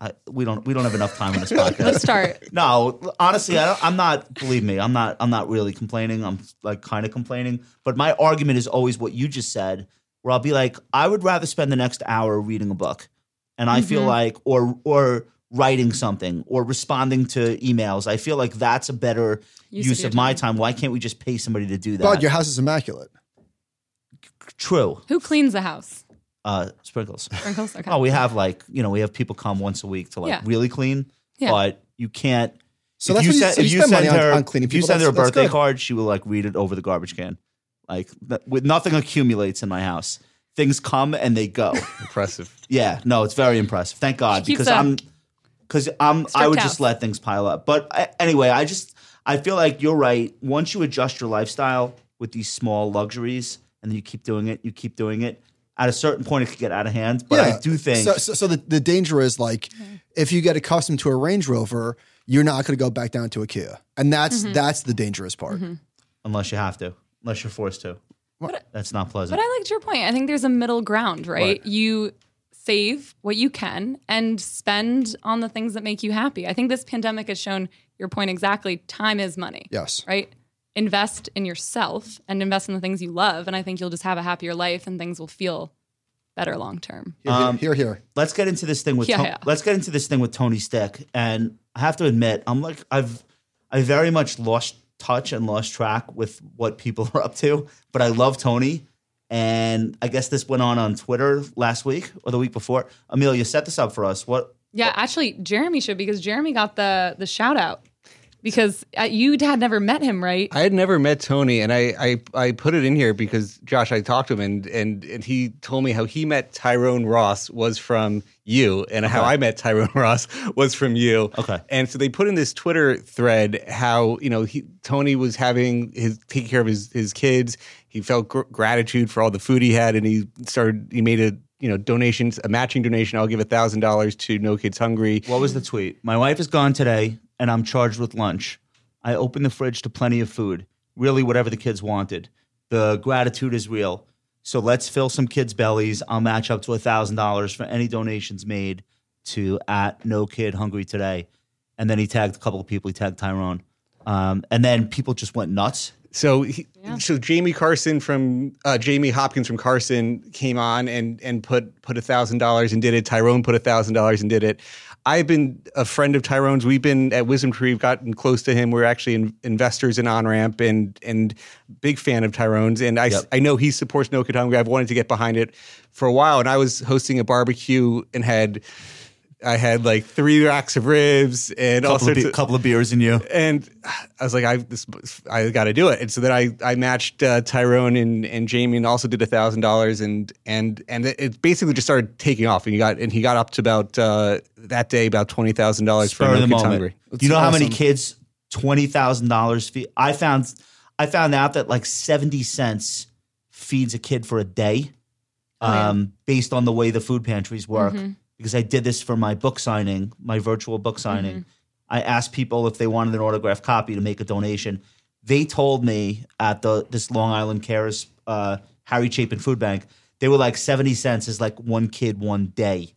I, we don't we don't have enough time on this podcast. Let's start. No, honestly, I don't, I'm not. Believe me, I'm not. I'm not really complaining. I'm like kind of complaining. But my argument is always what you just said, where I'll be like, I would rather spend the next hour reading a book, and I Mm-hmm. feel like or or writing something or responding to emails. I feel like that's a better Use use, of your of my time. Why can't we just pay somebody to do that? But your house is immaculate. True. Who cleans the house? Uh, sprinkles. Sprinkles. Okay. Oh, we have like you know we have people come once a week to like Yeah. really clean, Yeah. but you can't. So if that's you what you- send, so if you you spend send money on- her on cleaning if you people, send her a that's- that's birthday good. card, she will like read it over the garbage can. Like that, with nothing accumulates in my house. Things come and they go. Impressive. yeah, no, it's very impressive. Thank God She keeps because a I'm because I'm I strict would house. just let things pile up. But I, anyway, I just I feel like you're right. Once you adjust your lifestyle with these small luxuries, and then you keep doing it, you keep doing it. At a certain point, it could get out of hand. But I do think So, so, so the, the danger is like if you get accustomed to a Range Rover, you're not going to go back down to a Kia, and that's Mm-hmm. that's the dangerous part. unless you have to, unless you're forced to. That's not pleasant. But I liked your point. I think there's a middle ground, right? You save what you can and spend on the things that make you happy. I think this pandemic has shown your point exactly. Time is money. Yes. Right? Invest in yourself and invest in the things you love. And I think you'll just have a happier life and things will feel better long term. Here, Um, here, here, here. let's get into this thing with Yeah, To- yeah. let's get into this thing with Tony Stick. And I have to admit, I'm like I've I very much lost touch and lost track with what people are up to. But I love Tony, and I guess this went on on Twitter last week or the week before. Amelia set this up for us. What? Yeah, actually, Jeremy should because Jeremy got the the shout out because uh, you had never met him, right? I had never met Tony, and I, I I put it in here because Josh, I talked to him, and and and he told me how he met Tyrone Ross was from you, and how I met Tyrone Ross was from you. Okay. and so they put in this Twitter thread how you know he, Tony was having his taking care of his his kids. He felt gr- gratitude for all the food he had, and he started. He made a you know donations, a matching donation. I'll give a thousand dollars to No Kids Hungry. What was the tweet? My wife is gone today, and I'm charged with lunch. I open the fridge to plenty of food, really whatever the kids wanted. The gratitude is real. So let's fill some kids' bellies. I'll match up to thousand dollars for any donations made to at No Kid Hungry today. And then he tagged a couple of people. He tagged Tyrone, um, and then people just went nuts. So, he, so Jamie Carson from uh, Jamie Hopkins from Carson came on and and put put a thousand dollars and did it. Tyrone put a thousand dollars and did it. I've been a friend of Tyrone's. We've been at WisdomTree. We've gotten close to him. We're actually in, investors in OnRamp and and big fan of Tyrone's. And I Yep. I know he supports No Hungry. I've wanted to get behind it for a while. And I was hosting a barbecue and had. I had like three racks of ribs and all Couple of, sorts be- of couple of beers in you. and I was like, I this, I got to do it. And so then I I matched uh, Tyrone and, and Jamie and also did a thousand dollars and and and it, it basically just started taking off. And he got and he got up to about uh, that day about twenty thousand dollars for Spur the moment. Hungry. Do you know how many kids twenty thousand dollars feed? I found I found out that like seventy cents feeds a kid for a day, yeah. um, based on the way the food pantries work. Because I did this for my book signing, my virtual book signing. I asked people if they wanted an autographed copy to make a donation. They told me at the this Long Island Cares uh, Harry Chapin Food Bank, they were like seventy cents is like one kid one day.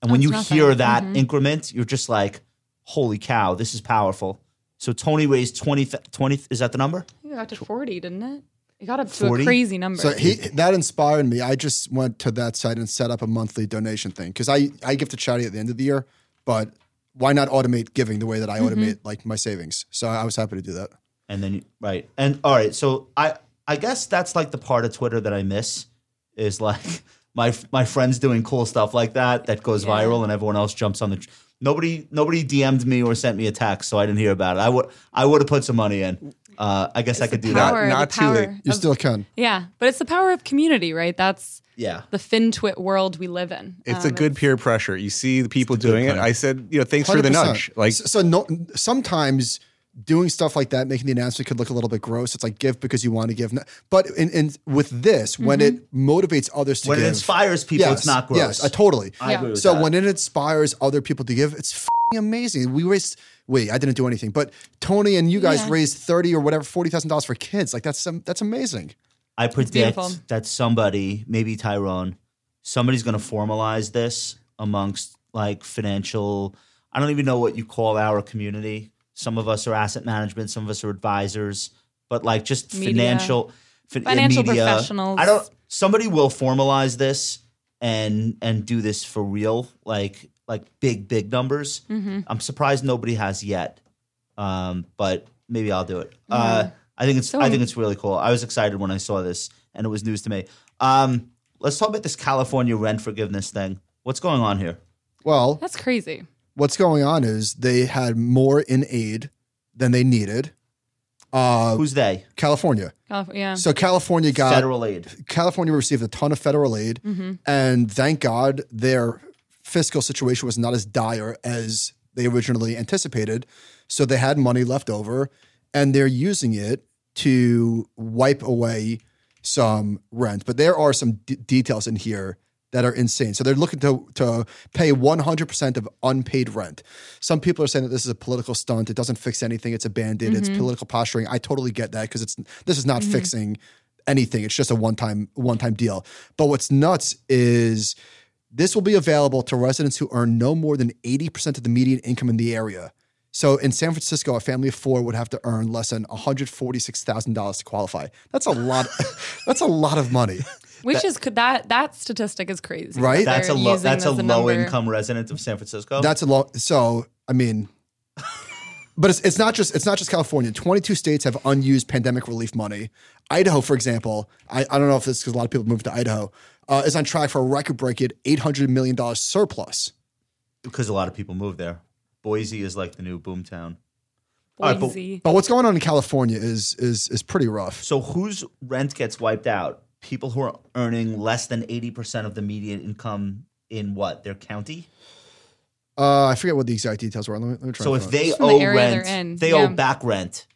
And when you nothing. hear that increment, you're just like, holy cow, this is powerful. So Tony raised 20, th- 20 is that the number? It got to 40, didn't it? It got up to 40? a crazy number. So he that inspired me. I just went to that site and set up a monthly donation thing because I I give to charity at the end of the year, but why not automate giving the way that I Mm-hmm. automate like my savings? So I was happy to do that. And then, right. And all right. So I, I guess that's like the part of Twitter that I miss is like my, my friends doing cool stuff like that, that goes Yeah. viral and everyone else jumps on the, tr- nobody, nobody DM'd me or sent me a text. So I didn't hear about it. I would, I would have put some money in. Uh, I guess I could do that. Not the too late. You of- still can. yeah, but it's the power of community, right? That's Yeah. the FinTwit world we live in. It's Um, a good peer pressure. You see the people doing it. I said, you know, thanks for the nudge. Like so, so no, sometimes doing stuff like that, making the announcement could look a little bit gross. It's like give because you want to give, but in, in with this, when it motivates others to give, When it inspires people, it's not gross. Yes, I totally. I Yeah. agree with so that. when it inspires other people to give, it's fing amazing. We raised. Wait, I didn't do anything, but Tony and you guys Yeah. raised thirty or whatever, forty thousand dollars for kids. Like that's some, that's amazing. I predict that somebody, maybe Tyrone, somebody's going to formalize this amongst like financial. I don't even know what you call our community. Some of us are asset management, some of us are advisors, but like just Media. financial, fin- Financial media. professionals. I don't. Somebody will formalize this, and and do this for real, like like big big numbers. I'm surprised nobody has yet, um, but maybe I'll do it. Uh, I think it's So- I think it's really cool. I was excited when I saw this, and it was news to me. Um, let's talk about this California rent forgiveness thing. What's going on here? Well, That's crazy. what's going on is they had more in aid than they needed. Uh, Who's they? California. California. Yeah. So California got Federal aid. California received a ton of federal aid, and thank God their fiscal situation was not as dire as they originally anticipated. So they had money left over, and they're using it to wipe away some rent. But there are some d- details in here that are insane. So they're looking to to pay 100% of unpaid rent. Some people are saying that this is a political stunt. It doesn't fix anything. It's a band-aid. It's mm-hmm. political posturing. I totally get that because it's this is not mm-hmm. fixing anything. It's just a one-time one-time deal. But what's nuts is this will be available to residents who earn no more than 80% of the median income in the area. So in San Francisco, a family of four would have to earn less than $146,000 to qualify. That's a lot. that's a lot of money. Which is could that that statistic is crazy. Right? that That's a they're low. using That's a as low number. income resident of San Francisco. That's a lot. So I mean, but it's, it's not just it's not just California. Twenty two states have unused pandemic relief money. Idaho, for example, I, I don't know if this is because a lot of people moved to Idaho, uh, is on track for a record breaking eight hundred million dollars surplus. because a lot of people move there. Boise is like the new boomtown. All right, but- But what's going on in California is is is pretty rough. So whose rent gets wiped out? People who are earning less than eighty percent of the median income in what their county. Uh, I forget what the exact details were. Let me, let me try. So if find it. they From the owe rent, they're they yeah. owe back rent.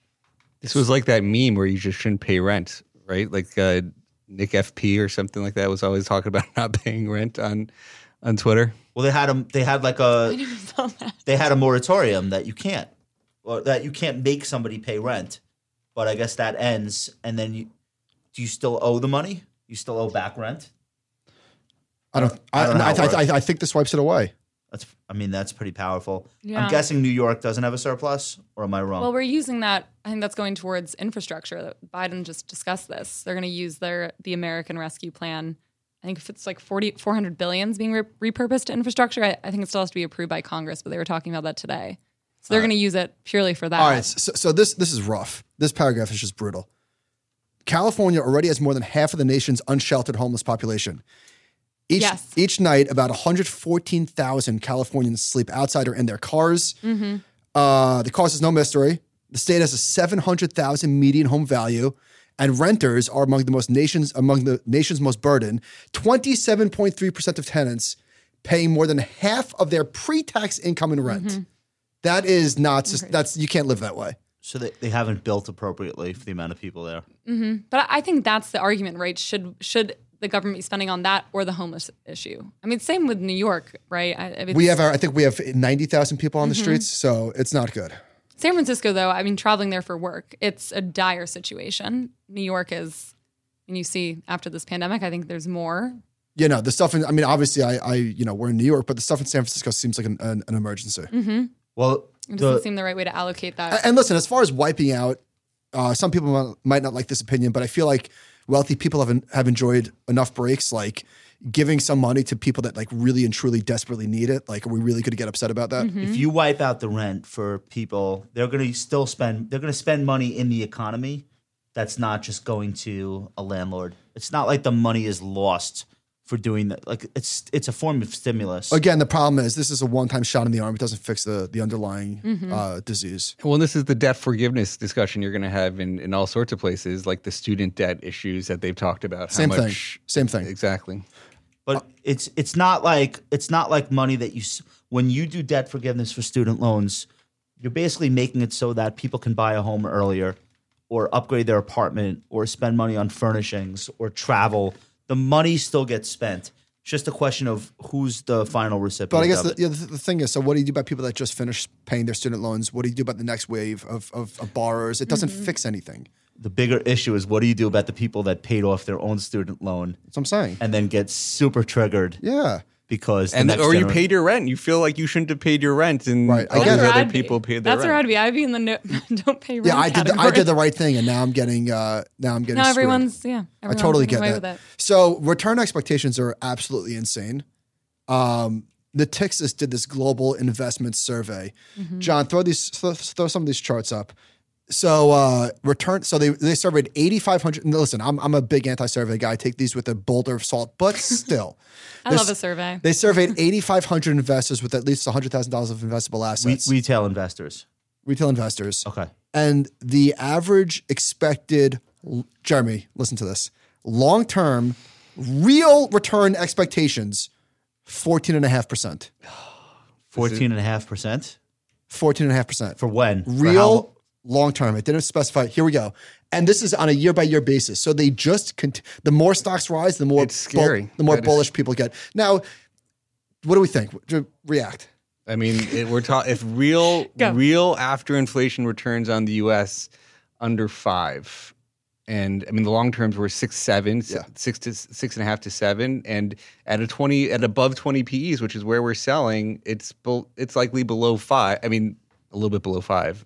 This was like that meme where you just shouldn't pay rent, right? Like uh, Nick FP or something like that was always talking about not paying rent on on Twitter. Well, they had a they had like a Saw that. they had a moratorium that you can't or that you can't make somebody pay rent. But I guess that ends, and then you do you still owe the money? You still owe back rent? I don't. I, I don't know I, I, I, I think this wipes it away. That's I mean that's pretty powerful. Yeah. I'm guessing New York doesn't have a surplus, or am I wrong? Well, we're using that. I think that's going towards infrastructure. Biden just discussed this. They're going to use their the American Rescue Plan. I think if it's like 40, 400 billions being re- repurposed to infrastructure, I, I think it still has to be approved by Congress. But they were talking about that today, so they're going to use it purely for that. All right. So, so this this is rough. This paragraph is just brutal. California already has more than half of the nation's unsheltered homeless population. Each Yes. each night, about 114,000 Californians sleep outside or in their cars. Mm-hmm. Uh, the cause is no mystery. The state has a 700,000 median home value, and renters are among the most nations among the nation's most burdened. 27.3 percent of tenants paying more than half of their pre-tax income in rent. Mm-hmm. That is not. That's you can't live that way. so they, they haven't built appropriately for the amount of people there. But I think that's the argument, right? Should should the government be spending on that or the homeless issue? I mean, same with New York, right? I, it's- We have our, I think we have 90,000 people on the Mm-hmm. streets, so it's not good. San Francisco, though. I mean, traveling there for work, it's a dire situation. New York is, and you see after this pandemic, I think there's more. You know, the stuff in, I mean, obviously, I, I, you know, we're in New York, but the stuff in San Francisco seems like an, an, an emergency. Well, It doesn't seem the right way to allocate that. And listen, as far as wiping out, uh, some people might- might not like this opinion, but I feel like wealthy people have have enjoyed enough breaks, like giving some money to people that like really and truly desperately need it. Like, are we really going to get upset about that? Mm-hmm. if you wipe out the rent for people, they're going to still spend. They're going to spend money in the economy. That's not just going to a landlord. It's not like the money is lost for doing that. Like it's it's a form of stimulus. Again, the problem is this is a one time shot in the arm. It doesn't fix the the underlying Mm-hmm. uh, disease. Well, this is the debt forgiveness discussion you're going to have in, in all sorts of places, like the student debt issues that they've talked about. How Same thing. Same thing. Exactly. But it's it's not like it's not like money that you s- when you do debt forgiveness for student loans, you're basically making it so that people can buy a home earlier, or upgrade their apartment, or spend money on furnishings, or travel. The money still gets spent. It's just a question of who's the final recipient. But I guess of the, it. yeah, the, the thing is, so what do you do about people that just finished paying their student loans? What do you do about the next wave of, of, of borrowers? It doesn't mm-hmm. fix anything. the bigger issue is what do you do about the people that paid off their own student loan That's what I'm saying. and then get super triggered Yeah. Because the and next or you paid your rent. You feel like you shouldn't have paid your rent, and Right, I all get other people paid their rent. That's where. I'd be. I'd be in the no, don't pay rent Yeah, I did. The, I did the right thing, and now I'm getting. Uh, now I'm getting. No, screwed. everyone's yeah. I totally get away that. So return expectations are absolutely insane. Um, Natixis did this global investment survey. Mm-hmm. John, throw these throw, throw some of these charts up. So uh, return. So they they surveyed 8,500. Listen, I'm I'm a big anti-survey guy. I take these with a boulder of salt, but still, I This- love a survey. they surveyed 8,500 investors with at least $100,000 of investable Re- assets, retail investors. retail investors. Okay. And the average expected, Jeremy, listen to this long term real return expectations 14.5%. 14.5% 14.5%. for when? For how- Real long term. It didn't specify. Here we go. And this is on a year by year basis. So they just, cont- the more stocks rise, the more, It's scary. the more That is- bullish people get. Now, what do we think? React. I mean, it, we're talking if real Go. real after inflation returns on the U.S. under five, and I mean the long terms were six seven, Yeah. six to six and a half to seven, and at a twenty at above twenty PEs, which is where we're selling, it's bel- it's likely below five. I mean, a little bit below five.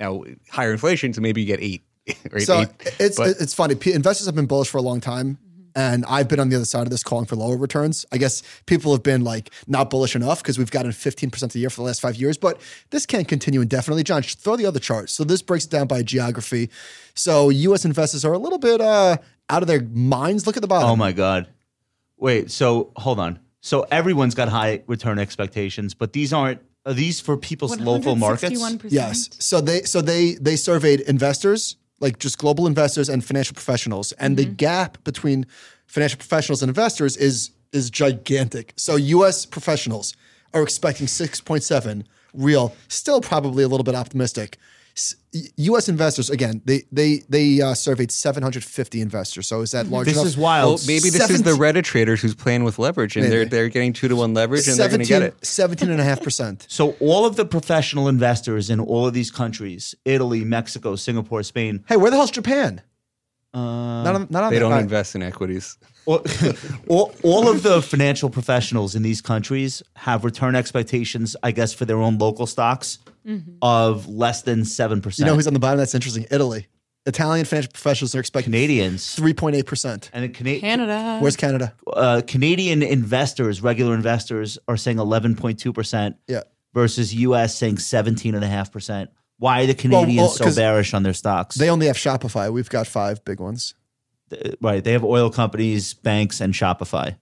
Now higher inflation, so maybe you get eight. Right, So eight. it's But- it's funny. P- Investors have been bullish for a long time, and I've been on the other side of this, calling for lower returns. I guess people have been like not bullish enough because we've gotten 15 percent a year for the last five years, but this can't continue indefinitely. John, sh- throw the other chart. So this breaks it down by geography. So U.S. investors are a little bit uh, out of their minds. Look at the bottom. Oh my God. Wait, so hold on. So everyone's got high return expectations, but these aren't, are these for people's local markets? Yes. So they so they they surveyed investors, like just global investors and financial professionals, and the gap between financial professionals and investors is is gigantic. So U.S. professionals are expecting six point seven real, still probably a little bit optimistic. S- U.S. investors again, they they they uh, surveyed 750 investors. So is that large This enough? is wild. well, maybe this is the Reddit traders who's playing with leverage, and they're they're getting two to one leverage, and they're going to get it. 17 and a half percent. So all of the professional investors in all of these countries, Italy, Mexico, Singapore, Spain, Hey, where the hell's Japan? Uh, Not on, not on They that. don't All right. invest in equities. all, all, all of the financial professionals in these countries have return expectations, I guess, for their own local stocks of less than 7%. You know who's on the bottom? That's interesting. Italy. Italian financial professionals are expecting Canadians. 3.8%. And the Cana- Canada. Where's Canada? uh, Canadian investors, regular investors, are saying 11.2% Yeah. versus US saying 17.5%. Why are the Canadians well, so 'cause bearish on their stocks? They only have Shopify. We've got five big ones. Uh, right. They have oil companies, banks, and Shopify.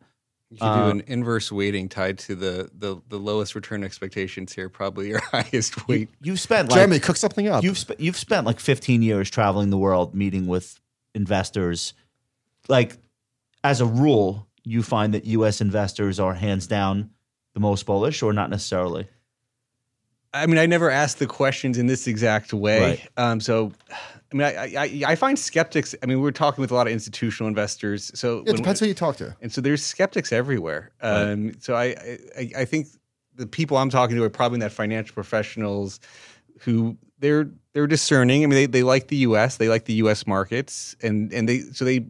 You should do an inverse weighting tied to the, the the lowest return expectations here, probably your highest weight. You've spent like Jeremy, cook something up. you've sp- you've spent like 15 years traveling the world meeting with investors. Like as a rule, you find that US investors are hands down the most bullish or not necessarily. I mean, I never asked the questions in this exact way. Right. Um, so, I mean, I, I I find skeptics. I mean, we're talking with a lot of institutional investors. So it depends who you talk to. and so there's skeptics everywhere. Um, So I, I I think the people I'm talking to are probably that financial professionals who they're they're discerning. I mean, they, they like the U.S. They like the U.S. markets, and and they so they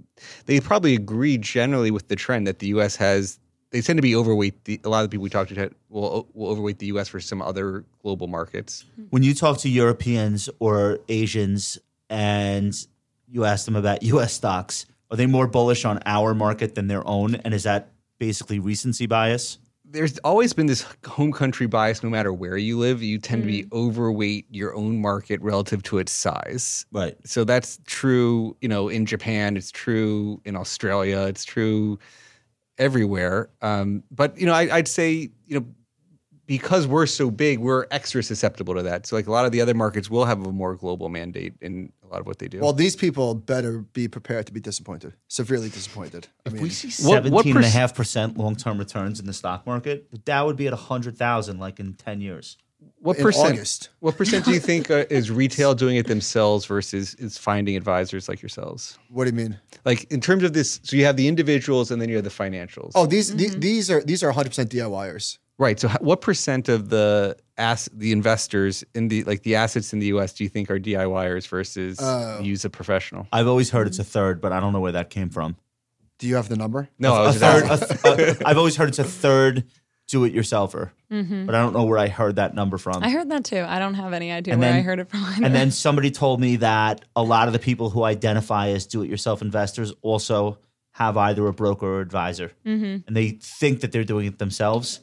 they probably agree generally with the trend that the U.S. has. They tend to be overweight. The, a lot of the people we talk to will will overweight the U.S. for some other global markets. Hmm. When you talk to Europeans or Asians and you ask them about US stocks, are they more bullish on our market than their own? And is that basically recency bias? there's always been this home country bias no matter where you live you tend to be hmm. overweight your own market relative to its size Right. so that's true you know in japan it's true in australia it's true everywhere um, but you know I, i'd say you know because we're so big we're extra susceptible to that so like a lot of the other markets will have a more global mandate in a lot of what they do Well, these people better be prepared to be disappointed, severely disappointed. I If mean, we see What- what seventeen and a half percent long term returns in the stock market, the Dow would be at hundred thousand like in ten years. What in percent August. what percent do you think uh, is retail doing it themselves versus is finding advisors like yourselves what do you mean? like in terms of this so you have the individuals and then you have the financials Oh, these the- these are these are 100 percent DIYers. right so what percent of the ass the investors in the like the assets in the us do you think are diyers versus Uh, use a professional I've always heard it's a third, but I don't know where that came from. Do you have the number? No, I a was just third. asking. a th- I've always heard it's a third do-it-yourselfer, but I don't know where I heard that number from. Mm-hmm. I heard that too. I don't have any idea And where then- I heard it from. and then somebody told me that a lot of the people who identify as do-it-yourself investors also have either a broker or advisor, Mm-hmm. and they think that they're doing it themselves,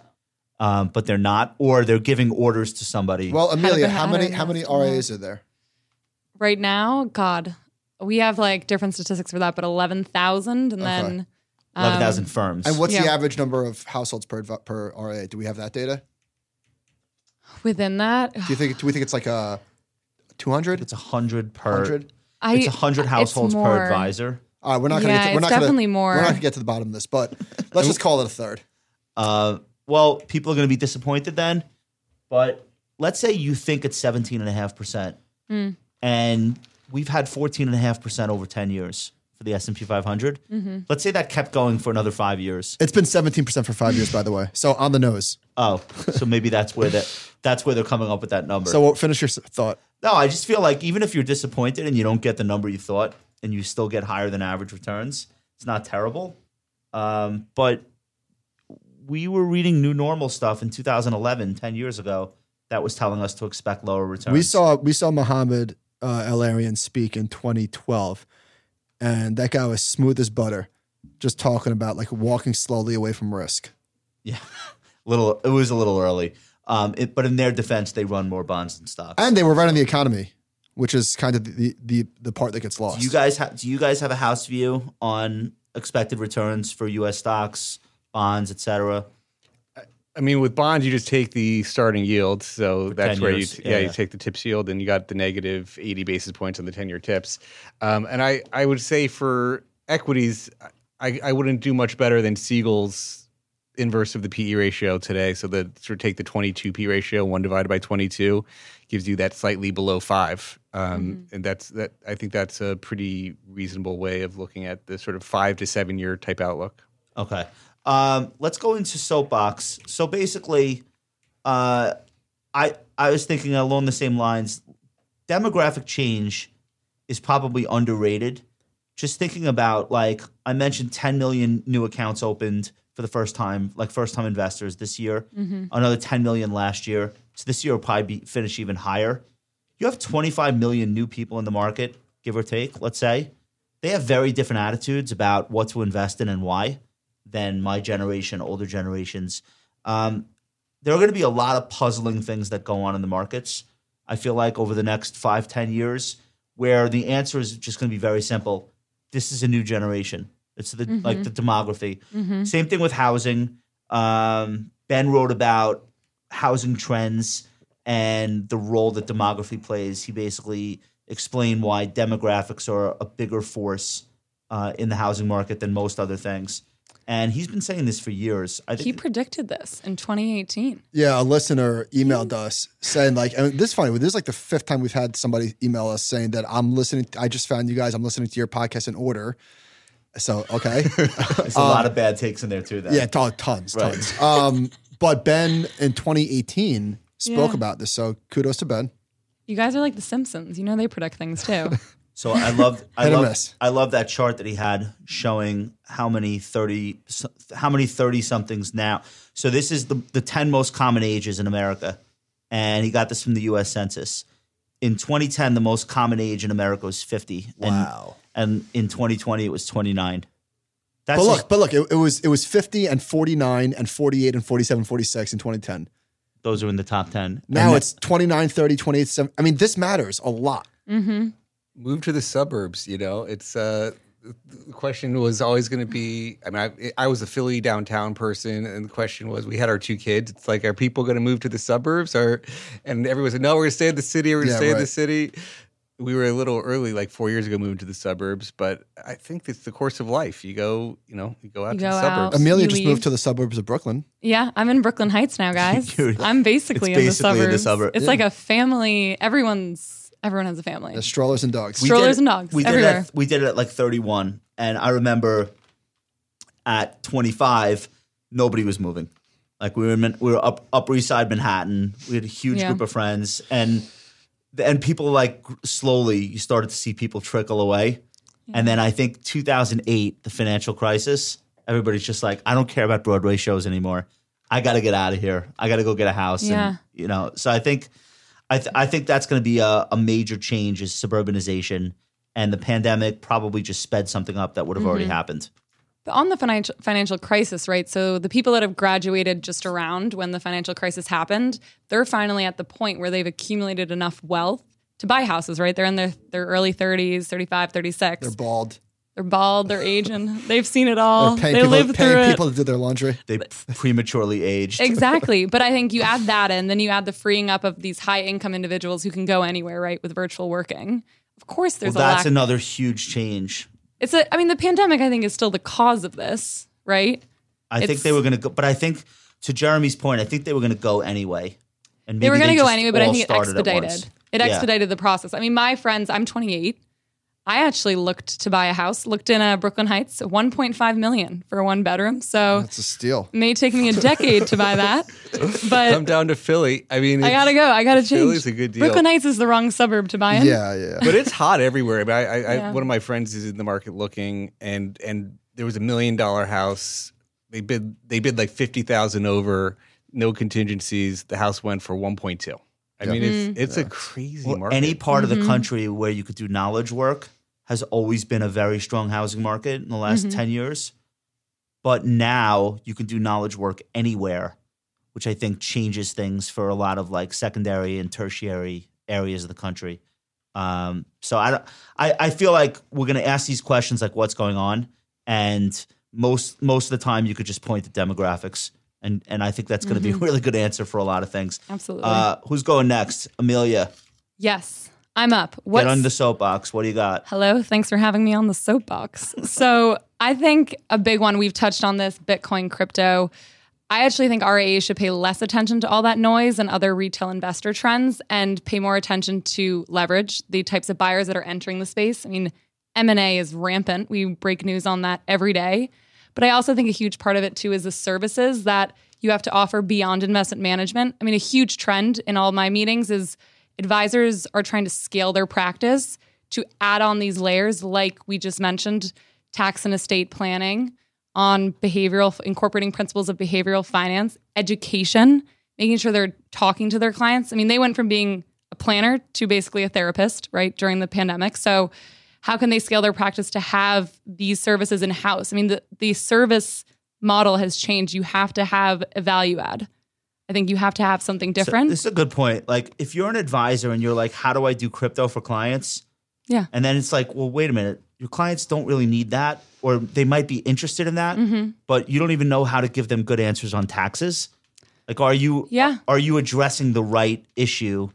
um, but they're not, or they're giving orders to somebody. Well, Amelia, I how many how many It's. RAs are there? right now, God, we have like different statistics for that, but eleven thousand, and then Eleven um, firms. And what's the average number of households per per RA? Do we have that data? within that, Do you think do we think it's like a 200? it's a hundred per. 100? I It's a hundred it's households per advisor. All right, we're not going to Yeah, get to, we're it's not gonna, definitely more. We're not going to get to the bottom of this, but let's just call it a third. Uh, well, people are going to be disappointed then. But let's say you think it's 17.5%. Hmm. And we've had 14.5% over 10 years for the S&P 500. Mm-hmm. Let's say that kept going for another five years. It's been 17% for 5 years by the way. So on the nose. Oh, so maybe that's where that that's where they're coming up with that number. So we'll finish your thought. no, I just feel like even if you're disappointed and you don't get the number you thought and you still get higher than average returns, it's not terrible. Um, but we were reading new normal stuff in 2011, 10 years ago, that was telling us to expect lower returns. We saw we saw Mohamed uh, El-Erian speak in 2012, and that guy was smooth as butter, just talking about like walking slowly away from risk. yeah, little. It was a little early, um, it, but in their defense, they run more bonds than stocks. And they were running the economy, which is kind of the the, the part that gets lost. do you guys have? Do you guys have a house view on expected returns for U.S. stocks, bonds, etc.? I mean, with bonds, you just take the starting yield. So that's where years, you, yeah, yeah, yeah. you take the tips yield, and you got the negative 80 basis points on the 10 year tips. Um, and I, I would say for equities, I, I wouldn't do much better than Siegel's inverse of the PE ratio today. So the sort of take the 22 P ratio, one divided by 22, gives you that slightly below five. Um, And that's that. I think that's a pretty reasonable way of looking at the sort of five to seven year type outlook. Okay. Um, let's go into soapbox. So basically, uh, I I was thinking along the same lines. Demographic change is probably underrated. Just thinking about like I mentioned, 10 million new accounts opened for the first time, like first time investors this year. Another 10 million last year. So this year will probably be, finish even higher. You have 25 million new people in the market, give or take. Let's say they have very different attitudes about what to invest in and why than my generation, older generations. Um, there are going to be a lot of puzzling things that go on in the markets. I feel like over the next five, ten years, where the answer is just going to be very simple. This is a new generation. It's the like the demography. Same thing with housing. Um, ben wrote about housing trends and the role that demography plays. He basically explained why demographics are a bigger force uh, in the housing market than most other things. And he's been saying this for years. I He predicted this in 2018. Yeah, a listener emailed us saying like, and this is funny. This is like the fifth time we've had somebody email us saying that I'm listening. I just found you guys. I'm listening to your podcast in order. So okay, there's a lot of bad takes in there too. Then. yeah, ton- tons, Right. tons. Um, but Ben in 2018 spoke Yeah. about this. So kudos to Ben. You guys are like the Simpsons. You know they predict things too. So I love I love miss. I love that chart that he had showing how many 30 how many 30 somethings now. So this is the the 10 most common ages in America. And he got this from the US Census. In 2010 the most common age in America was 50. And- Wow. And, in 2020 it was 29. That's But just- look, but look, it, it was it was 50 and 49 and 48 and 47, 46 in 2010. those are in the top 10. Now And it's 29, 30, 28, 7. I mean, this matters a lot. Mm-hmm. Move to the suburbs. You know, it's uh, the question was always going to be. I mean, I, I was a Philly downtown person, and the question was, we had our two kids. It's like, are people going to move to the suburbs, or? And everyone said, no, we're going to stay in the city. We're going to Yeah, stay in the city. We were a little early, like four years ago, moving to the suburbs. But I think it's the course of life. You go, you know, you go out You to go the out. suburbs. Amelia just leave. moved to the suburbs of Brooklyn. yeah, I'm in Brooklyn Heights now, guys. Dude, I'm basically, it's in, the basically in the suburbs. suburb- It's yeah. like a family. Everyone's everyone has a family. The strollers and dogs. We Strollers did- and dogs We did, it at, we did it at like 31. And I remember at 25, nobody was moving. Like we were, in, we were up Upper East Side Manhattan. We had a huge Yeah. group of friends, and and people like slowly you started to see people trickle away. And then I think 2008, the financial crisis, everybody's just like, I don't care about Broadway shows anymore. I got to get out of here. I got to go get a house. Yeah. And, you know, so I think, I, th- I think that's going to be a, a major change is suburbanization. And the pandemic probably just sped something up that would have already mm-hmm. happened. But on the financial financial crisis, right? So the people that have graduated just around when the financial crisis happened, they're finally at the point where they've accumulated enough wealth to buy houses, right? They're in their, their early 30s, 35, 36. They're bald. They're bald, they're aging, they've seen it all. They're paying They people, lived paying through it. people to do their laundry. They prematurely aged. Exactly. But I think you add that in, then you add the freeing up of these high income individuals who can go anywhere, right, with virtual working. Of course, Well, there's a that's lack. another huge change. it's a, I mean, the pandemic, I think, is still the cause of this, right? I think they were going to go, but I think to Jeremy's point, I think they were going to go anyway. And They were going to go anyway, but I think it started at expedited. It Yeah. expedited the process. I mean, my friends, I'm 28. I actually looked to buy a house, looked in uh, Brooklyn Heights, 1.5 million for a one bedroom. So It's a steal. may take me a decade to buy that, but Come down to Philly. I mean, I gotta go. I gotta change. Philly's a good deal. Brooklyn Heights is the wrong suburb to buy in. Yeah, yeah. but it's hot everywhere. But I, I, Yeah. I, one of my friends is in the market looking, and and there was a million dollar house. They bid they bid like fifty thousand over, no contingencies. The house went for one point two. I mean, it's it's a crazy Well, market. any part Mm-hmm. of the country where you could do knowledge work has always been a very strong housing market in the last Mm-hmm. 10 years. But now you can do knowledge work anywhere, which I think changes things for a lot of like secondary and tertiary areas of the country. Um, so I, I, I feel like we're going to ask these questions like what's going on. And most, most of the time you could just point to demographics. And, and I think that's going to be a really good answer for a lot of things. Mm-hmm. Absolutely. Uh, who's going next? Amelia. yes, I'm up. What's, Get on the soapbox. What do you got? Hello, thanks for having me on the soapbox. so, I think a big one, we've touched on this Bitcoin, crypto. I actually think RIA should pay less attention to all that noise and other retail investor trends and pay more attention to leverage, the types of buyers that are entering the space. I mean, M&A is rampant. We break news on that every day. But I also think a huge part of it too is the services that you have to offer beyond investment management. I mean, a huge trend in all my meetings is advisors are trying to scale their practice to add on these layers, like we just mentioned, tax and estate planning, on behavioral, incorporating principles of behavioral finance, education, making sure they're talking to their clients. I mean, they went from being a planner to basically a therapist, right, during the pandemic. So, how can they scale their practice to have these services in house? I mean, the, the service model has changed. You have to have a value add. I think you have to have something different. This is a good point. Like, if you're an advisor and you're like, how do I do crypto for clients? yeah. And then it's like, well, wait a minute. Your clients don't really need that, or they might be interested in that, Mm-hmm. but you don't even know how to give them good answers on taxes. Like, are you Yeah. are you addressing the right issue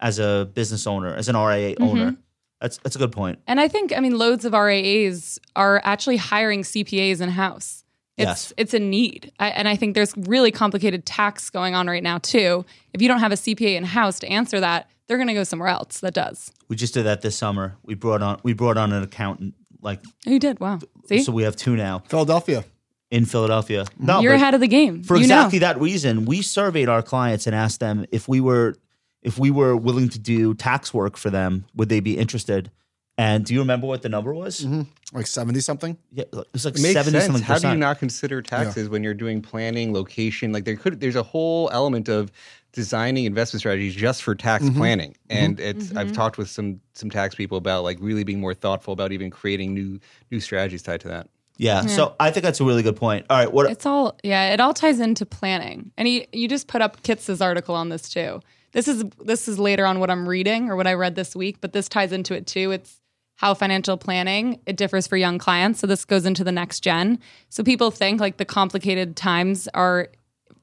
as a business owner, as an RIA Mm-hmm. owner? That's that's a good point. And I think, I mean, loads of RIAs are actually hiring CPAs in house. It's Yes. it's a need, I, and I think there's really complicated tax going on right now too. If you don't have a CPA in house to answer that, they're going to go somewhere else that does. We just did that this summer. We brought on we brought on an accountant. Like, Oh, you did, wow. See, so we have two now Philadelphia. in Philadelphia. No, you're ahead of the game. for you exactly know. that reason we surveyed our clients and asked them if we were if we were willing to do tax work for them would they be interested and do you remember what the number was mm-hmm. Like 70 something. yeah it was like It makes 70 sense. something How do you not consider taxes when you're doing planning, location? Like there could, there's a whole element of designing investment strategies just for tax mm-hmm. planning. Mm-hmm. And it's, I've talked with some some tax people about like really being more thoughtful about even creating new new strategies tied to that. yeah so i think that's a really good point all right what It's all yeah, it all ties into planning. And he, you just put up Kitces' article on this too. This is this is later on what I'm reading or what I read this week, but this ties into it too. It's how financial planning it differs for young clients. So this goes into the next gen. So people think like the complicated times are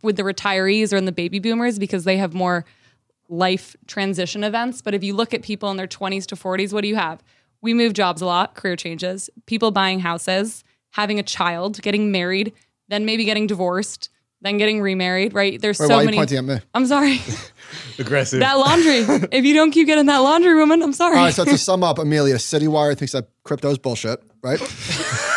with the retirees or in the baby boomers because they have more life transition events. But if you look at people in their 20s to 40s, what do you have? We move jobs a lot, career changes, people buying houses, having a child, getting married, then maybe getting divorced, then getting remarried, right? There's Wait, so why are you many. pointing at me? I'm sorry. Aggressive. that laundry. if you don't keep getting that laundry, woman, I'm sorry. All right, so to sum up, Amelia, CityWire thinks that crypto is bullshit, right?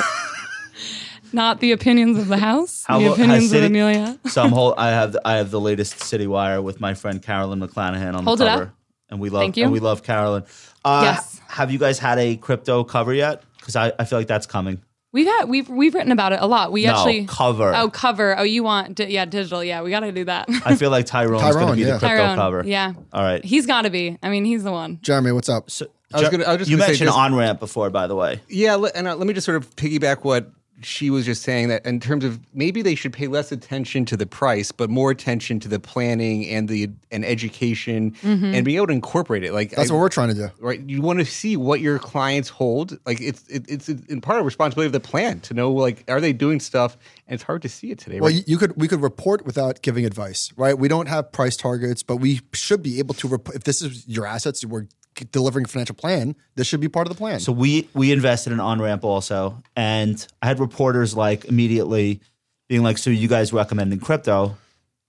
Not the opinions of the house, How the about- has opinions of Amelia. so I'm whole, i have i have the latest Citywire with my friend carolyn mcclanahan on Hold the it cover up. and we love Thank you. and we love carolyn uh, Yes. have you guys had a crypto cover yet Because I, I feel like that's coming. We've had we've we've written about it a lot. We No, actually cover. Oh, cover. Oh, you want di- yeah, digital. Yeah, we got to do that. I feel like Tyrone's going to Tyrone, be yeah. the crypto Tyrone, cover. Yeah, All right. he's got to be. I mean, he's the one. Jeremy, what's up? So, I was Jer- gonna- I was just you gonna say mentioned just- on ramp before, by the way. Yeah, le- and uh, let me just sort of piggyback what she was just saying that in terms of maybe they should pay less attention to the price, but more attention to the planning and the and education mm-hmm. and being able to incorporate it. Like That's I- what we're trying to do. right. You want to see what your clients hold. Like it's it, it's in part of responsibility of the plan to know like are they doing stuff, and it's hard to see it today. Well, right? you, you could we could report without giving advice, right? We don't have price targets, but we should be able to. Rep- if this is your assets, we're delivering a financial plan. This should be part of the plan. So we we invested in Onramp also, and I had reporters like immediately being like, "So you guys recommending crypto?"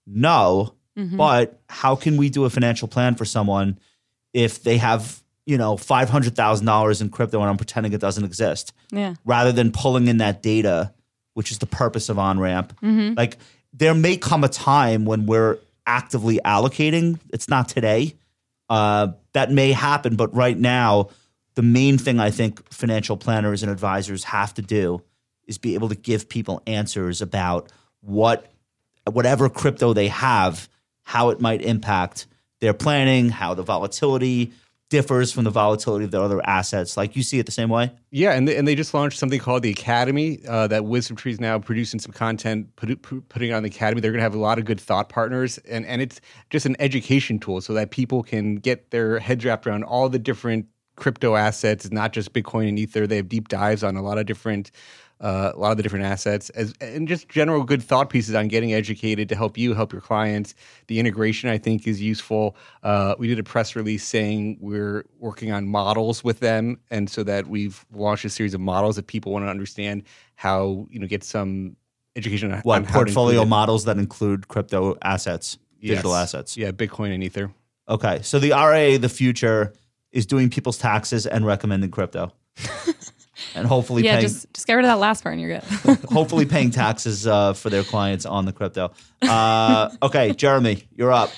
No, but how can we do a financial plan for someone if they have you know five hundred thousand dollars in crypto and I'm pretending it doesn't exist? Yeah. rather than pulling in that data, which is the purpose of Onramp. Like there may come a time when we're actively allocating. It's not today. Uh, that may happen, but right now, the main thing I think financial planners and advisors have to do is be able to give people answers about what whatever crypto they have, how it might impact their planning, how the volatility differs from the volatility of their other assets. Like you see it the same way. Yeah, and they, and they just launched something called the Academy. Uh, that WisdomTree is now producing some content, put, put, putting on the Academy. They're going to have a lot of good thought partners, and and it's just an education tool so that people can get their heads wrapped around all the different crypto assets, not just Bitcoin and Ether. They have deep dives on a lot of different. Uh, a lot of the different assets as and just general good thought pieces on getting educated to help you help your clients. The integration i think is useful. Uh, we did a press release saying we're working on models with them and so that we've launched a series of models that people want to understand how you know get some education on, What on how to portfolio models that include crypto assets, digital Yes. assets? yeah bitcoin and ether. Okay, so the RA, the future, is doing people's taxes and recommending crypto, and hopefully Yeah, paying just just get rid of that last part and you're good. hopefully paying taxes uh, for their clients on the crypto. Uh, okay, Jeremy, you're up.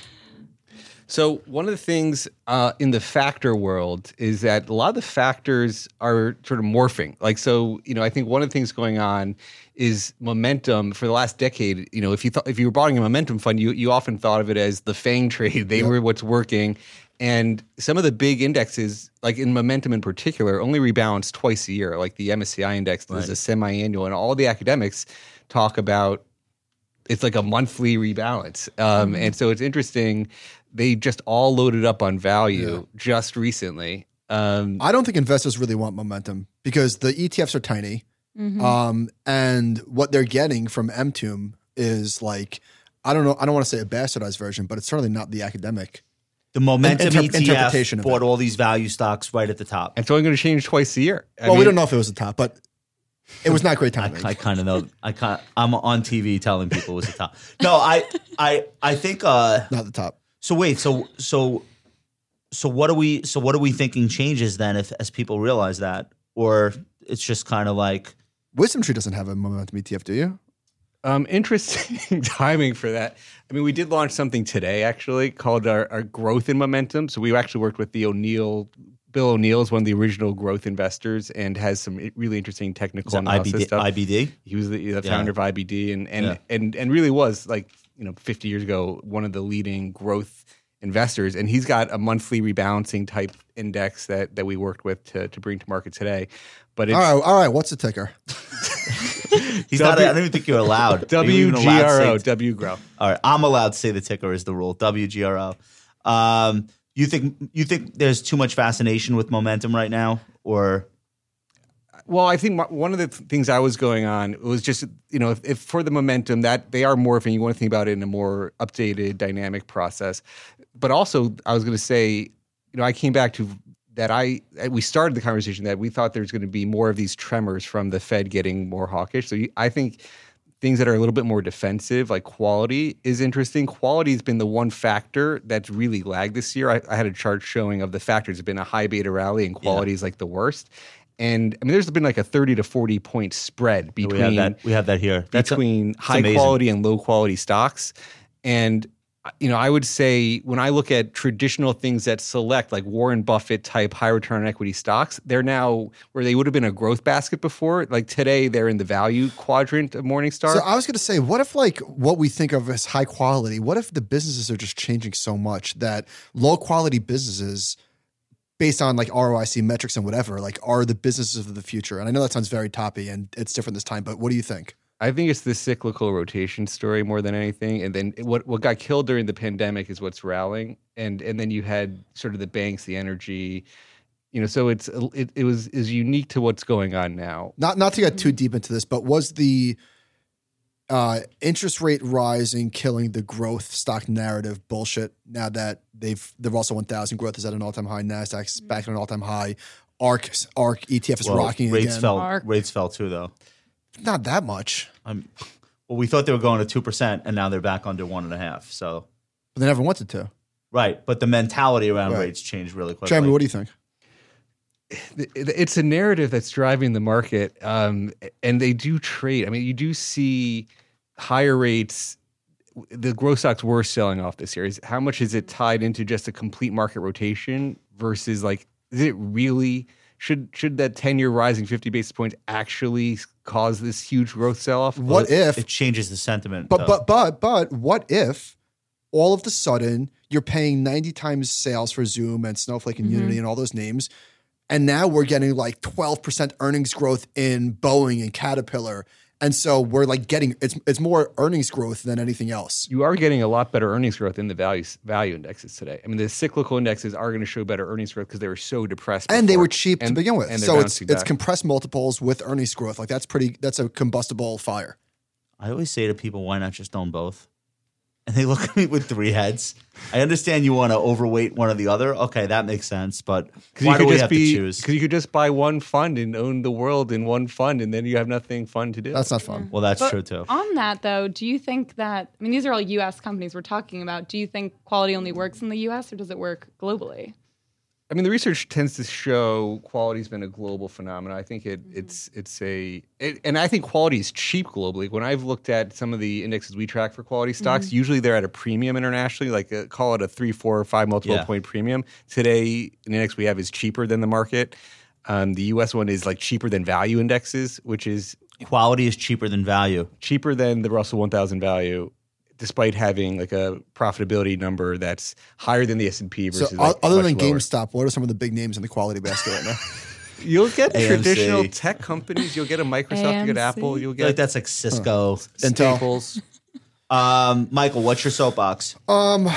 So one of the things uh, in the factor world is that a lot of the factors are sort of morphing. Like so, you know, I think one of the things going on is momentum for the last decade. You know, if you thought if you were buying a momentum fund, you you often thought of it as the FANG trade. They were what's working. And some of the big indexes, like in momentum in particular, only rebalance twice a year. Like the MSCI index is a semi-annual, and all the academics talk about it's like a monthly rebalance. Um, And so it's interesting. They just all loaded up on value just recently. Um, I don't think investors really want momentum because the ETFs are tiny, um, and what they're getting from MTUM is like I don't know. I don't want to say a bastardized version, but it's certainly not the academic. The momentum Inter- ETF interpretation bought it. all these value stocks right at the top. And it's only going to change twice a year. I well, we don't know if it was the top, but it was not great I, timing. I kind of know. I kind. I'm on TV telling people it was the top. No, I, I, I think. Uh, not the top. so wait. So so so what are we? So what are we thinking changes then? If as people realize that, or it's just kind of like WisdomTree doesn't have a momentum ETF, do you? Um, interesting timing for that. I mean, we did launch something today actually called our, our growth in momentum. So we actually worked with the O'Neill. Bill O'Neill is one of the original growth investors and has some really interesting technical is that analysis IBD, stuff. IBD. He was the, the Yeah. founder of IBD and and, Yeah. and and really was like you know 50 years ago one of the leading growth investors. And he's got a monthly rebalancing type index that that we worked with to to bring to market today. But it's All right, all right. What's the ticker? He's not. I don't even think you're allowed. You even allowed to WGRO grow. All right, I'm allowed to say the ticker is the rule. WGRO. Um, you think you think there's too much fascination with momentum right now, or Well, I think my- one of the th- things I was going on was just you know if, if for the momentum that they are morphing, you want to think about it in a more updated, dynamic process. But also, I was going to say, you know, I came back to that. I we started the conversation that we thought there's going to be more of these tremors from the Fed getting more hawkish. So you, I think things that are a little bit more defensive, like quality, is interesting. Quality has been the one factor that's really lagged this year. I, I had a chart showing of the factors. It's been a high beta rally, and quality is like the worst. And I mean, there's been like a 30 to 40 point spread between we have that? We have that here. That's between high amazing. quality and low quality stocks. And you know, I would say when I look at traditional things that select like Warren Buffett type high return on equity stocks, they're now where they would have been a growth basket before. Like today, they're in the value quadrant of Morningstar. So I was going to say, what if like what we think of as high quality? What if the businesses are just changing so much that low quality businesses, based on like ROIC metrics and whatever, like are the businesses of the future? And I know that sounds very toppy and it's different this time, but what do you think? I think it's the cyclical rotation story more than anything. And then what what got killed during the pandemic is what's rallying. And and then you had sort of the banks, the energy, you know. So it's it, it was is unique to what's going on now. Not not to get too deep into this, but was the uh, interest rate rising killing the growth stock narrative bullshit? Now that they've the Russell 1000 growth is at an all time high, Nasdaq's back at an all time high. ARK ARK ETF is Well, rocking rates again. fell. Mark. Rates fell too, though. Not that much, Um, well, we thought they were going to two percent, and now they're back under one and a half. So but they never wanted to. right, but the mentality around Right. rates changed really quickly. Jeremy, what do you think? it's a narrative that's driving the market um, and they do trade i mean you do see higher rates the growth stocks were selling off this year is how much is it tied into just a complete market rotation versus like is it really should should that 10 year rising 50 basis points actually cause this huge growth sell off What if It changes the sentiment. But though. but but but what if all of the sudden you're paying 90 times sales for Zoom and Snowflake and Unity mm-hmm. and all those names, and now we're getting like 12% earnings growth in Boeing and Caterpillar. And so we're like getting it's it's more earnings growth than anything else. you are getting a lot better earnings growth in the value value indexes today. I mean, the cyclical indexes are going to show better earnings growth because they were so depressed, And they were cheap to begin with. and So it's bouncing it's compressed multiples with earnings growth. Like that's pretty that's a combustible fire. I always say to people, why not just own both? And they look at me with three heads. I understand you want to overweight one or the other. Okay, that makes sense. But why you do could we just have be to choose? because you could just buy one fund and own the world in one fund, and then you have nothing fun to do. That's not fun. Well, that's But true too. On that though, do you think that I mean these are all US companies we're talking about. Do you think quality only works in the US or does it work globally? I mean, the research tends to show quality's been a global phenomenon. I think it, Mm-hmm. it's it's a it, and I think quality is cheap globally. When I've looked at some of the indexes we track for quality stocks, Mm-hmm. usually they're at a premium internationally, like a, call it a three, four, or five multiple Yeah. point premium. Today, an index we have is cheaper than the market. Um, the U.S. one is like cheaper than value indexes, which is Quality is cheaper than value. cheaper than the Russell 1000 value, despite having like a profitability number that's higher than the S and P versus. o- like, other much than lower. GameStop, what are some of the big names in the quality basket right now? You'll get AMC. traditional tech companies. You'll get a Microsoft. You get Apple. You'll I feel like get that's like Cisco. Intel. Staples. Um, Michael, what's your soapbox? Um,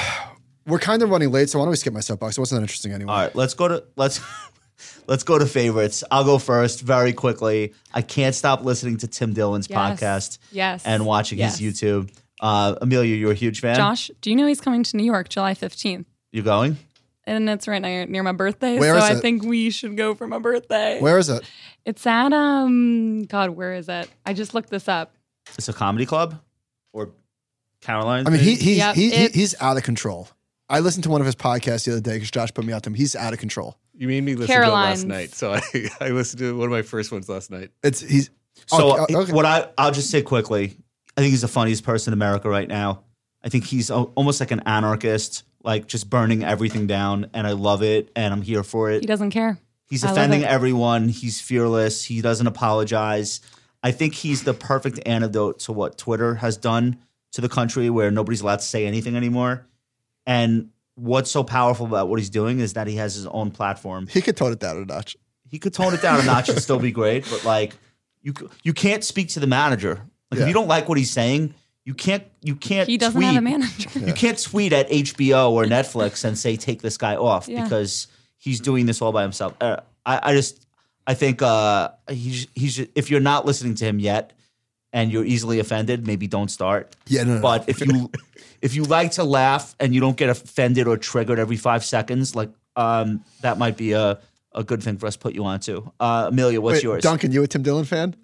we're kind of running late, so why don't we skip my soapbox? It wasn't that interesting anyway. All right, let's go to let's let's go to favorites. I'll go first very quickly. I can't stop listening to Tim Dillon's Yes. podcast Yes. and watching Yes. his YouTube. Uh, Amelia, you're a huge fan. Josh, do you know he's coming to New York July 15th? you going? And it's right near, near my birthday. Where so is I it? think we should go for my birthday. Where is it? It's at um God, where is it? I just looked this up. It's a comedy club or Caroline. I mean, he, he's Yep, he, he, it's- he's out of control. I listened to one of his podcasts the other day because Josh put me out to him. He's out of control. You made me listen Caroline's. to it last night, so I, I listened to one of my first ones last night. It's he's So okay, okay. what I I'll just say quickly, I think he's the funniest person in America right now. I think he's al- almost like an anarchist, like just burning everything down, and I love it, and I'm here for it. He doesn't care. He's offending everyone. He's fearless. He doesn't apologize. I think he's the perfect antidote to what Twitter has done to the country, where nobody's allowed to say anything anymore. And what's so powerful about what he's doing is that he has his own platform. he could tone it down a notch. he could tone it down a notch and still be great. But like, you you can't speak to the manager. Like, Yeah. if you don't like what he's saying, you can't you can't. He doesn't tweet, have a manager. You can't tweet at HBO or Netflix and say take this guy off Yeah. because he's doing this all by himself. Uh, I, I just I think uh, he's he's if you're not listening to him yet and you're easily offended, maybe don't start. Yeah, no, no, no. But if you if you like to laugh and you don't get offended or triggered every five seconds, like um, that might be a, a good thing for us to put you on to. Uh, Amelia, what's Wait, yours? Duncan, you a Tim Dillon fan?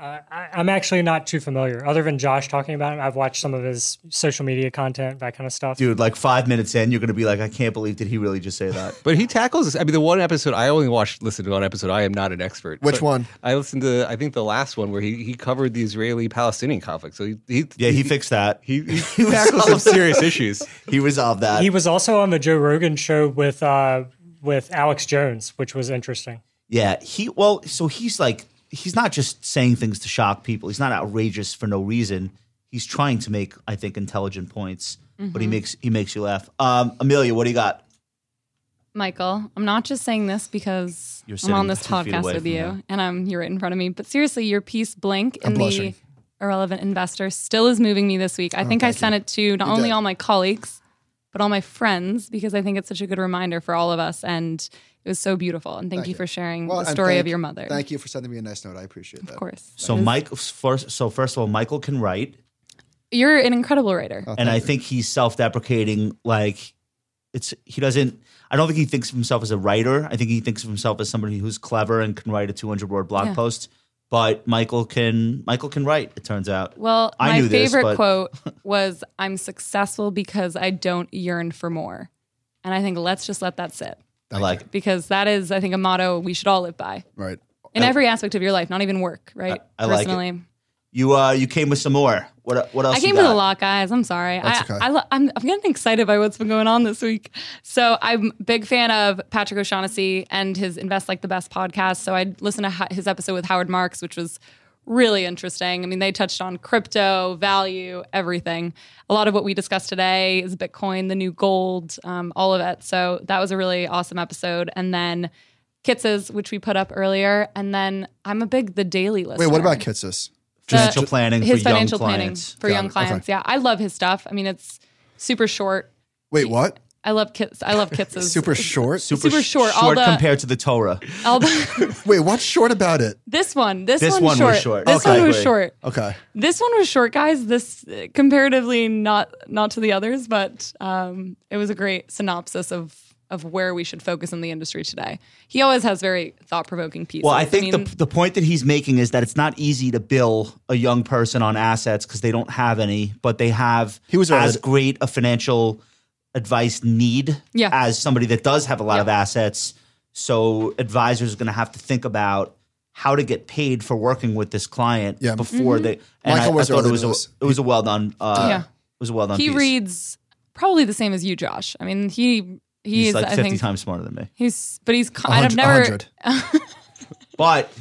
Uh, I, I'm actually not too familiar. Other than Josh talking about him, I've watched some of his social media content, that kind of stuff. Dude, like five minutes in, you're gonna be like, I can't believe did he really just say that? But he tackles this. I mean, the one episode I only watched, listened to one episode. I am not an expert. Which But one? I listened to. I think the last one where he, he covered the Israeli-Palestinian conflict. So he, he Yeah, he fixed that. he, he, tackles some serious issues. He resolved that. He was also on the Joe Rogan show with uh, with Alex Jones, which was interesting. Yeah, he well, so he's like he's not just saying things to shock people. He's not outrageous for no reason. He's trying to make, I think, intelligent points, but he makes he makes you laugh. Um, Amelia, what do you got? Michael, I'm not just saying this because I'm on this podcast with you him. and I'm you're right in front of me. But seriously, your piece Blink in the. Irrelevant Investor still is moving me this week. I think I sent it to not only did. all my colleagues, but all my friends because I think it's such a good reminder for all of us. And it was so beautiful. And thank, you, for sharing Well, the story thank- of your mother. Thank you for sending me a nice note. I appreciate that. Of course. So Mike first so first of all, Michael can write, You're an incredible writer. Oh, and I think he's self-deprecating. Like it's he doesn't. I don't think he thinks of himself as a writer. I think he thinks of himself as somebody who's clever and can write a 200 word blog Yeah. post. But Michael can Michael can write. It turns out. Well, I my knew favorite but- quote was I'm successful because I don't yearn for more. And I think let's just let that sit I like. it. because that is, I think, a motto we should all live by Right. in every aspect of your life, not even work, right? I- like it. Personally. You uh you came with some more. What what else? I you came with got? a lot, guys. I'm sorry. That's I, okay. I, lo- I'm, I'm getting excited by what's been going on this week. So I'm a big fan of Patrick O'Shaughnessy and his Invest Like the Best podcast. So I listened to ho- his episode with Howard Marks, which was really interesting. I mean, they touched on crypto, value, everything. A lot of what we discussed today is Bitcoin, the new gold, um, all of it. So that was a really awesome episode. And then Kitces', which we put up earlier. And then I'm a big The Daily listener Wait, what about Kitces? financial planning his for young financial clients. planning for Got young it. clients. Yeah, I love his stuff. I mean, it's super short. Wait, what? I love Kitces. I love kits. Super short? super short, all short the- compared to the Torah. all the- Wait, what's short about it? this one, this, This one's one short. was short. This Okay. one was short. Okay. This one was short, guys. This comparatively not not to the others, but um, it was a great synopsis of of where we should focus in the industry today. He always has very thought provoking pieces. Well, I think mean, the the point that he's making is that it's not easy to bill a young person on assets because they don't have any, but they have He was as great a financial advice need Yeah. as somebody that does have a lot Yeah. of assets. So advisors are going to have to think about how to get paid for working with this client Yeah. before Mm-hmm. they. And Michael I, I was thought it was a, it was a well done. Uh, Yeah. it was a well done. he piece. reads probably the same as you, Josh. I mean, he he He's is like I fifty think times smarter than me. he's but he's A I've hundred- a never. But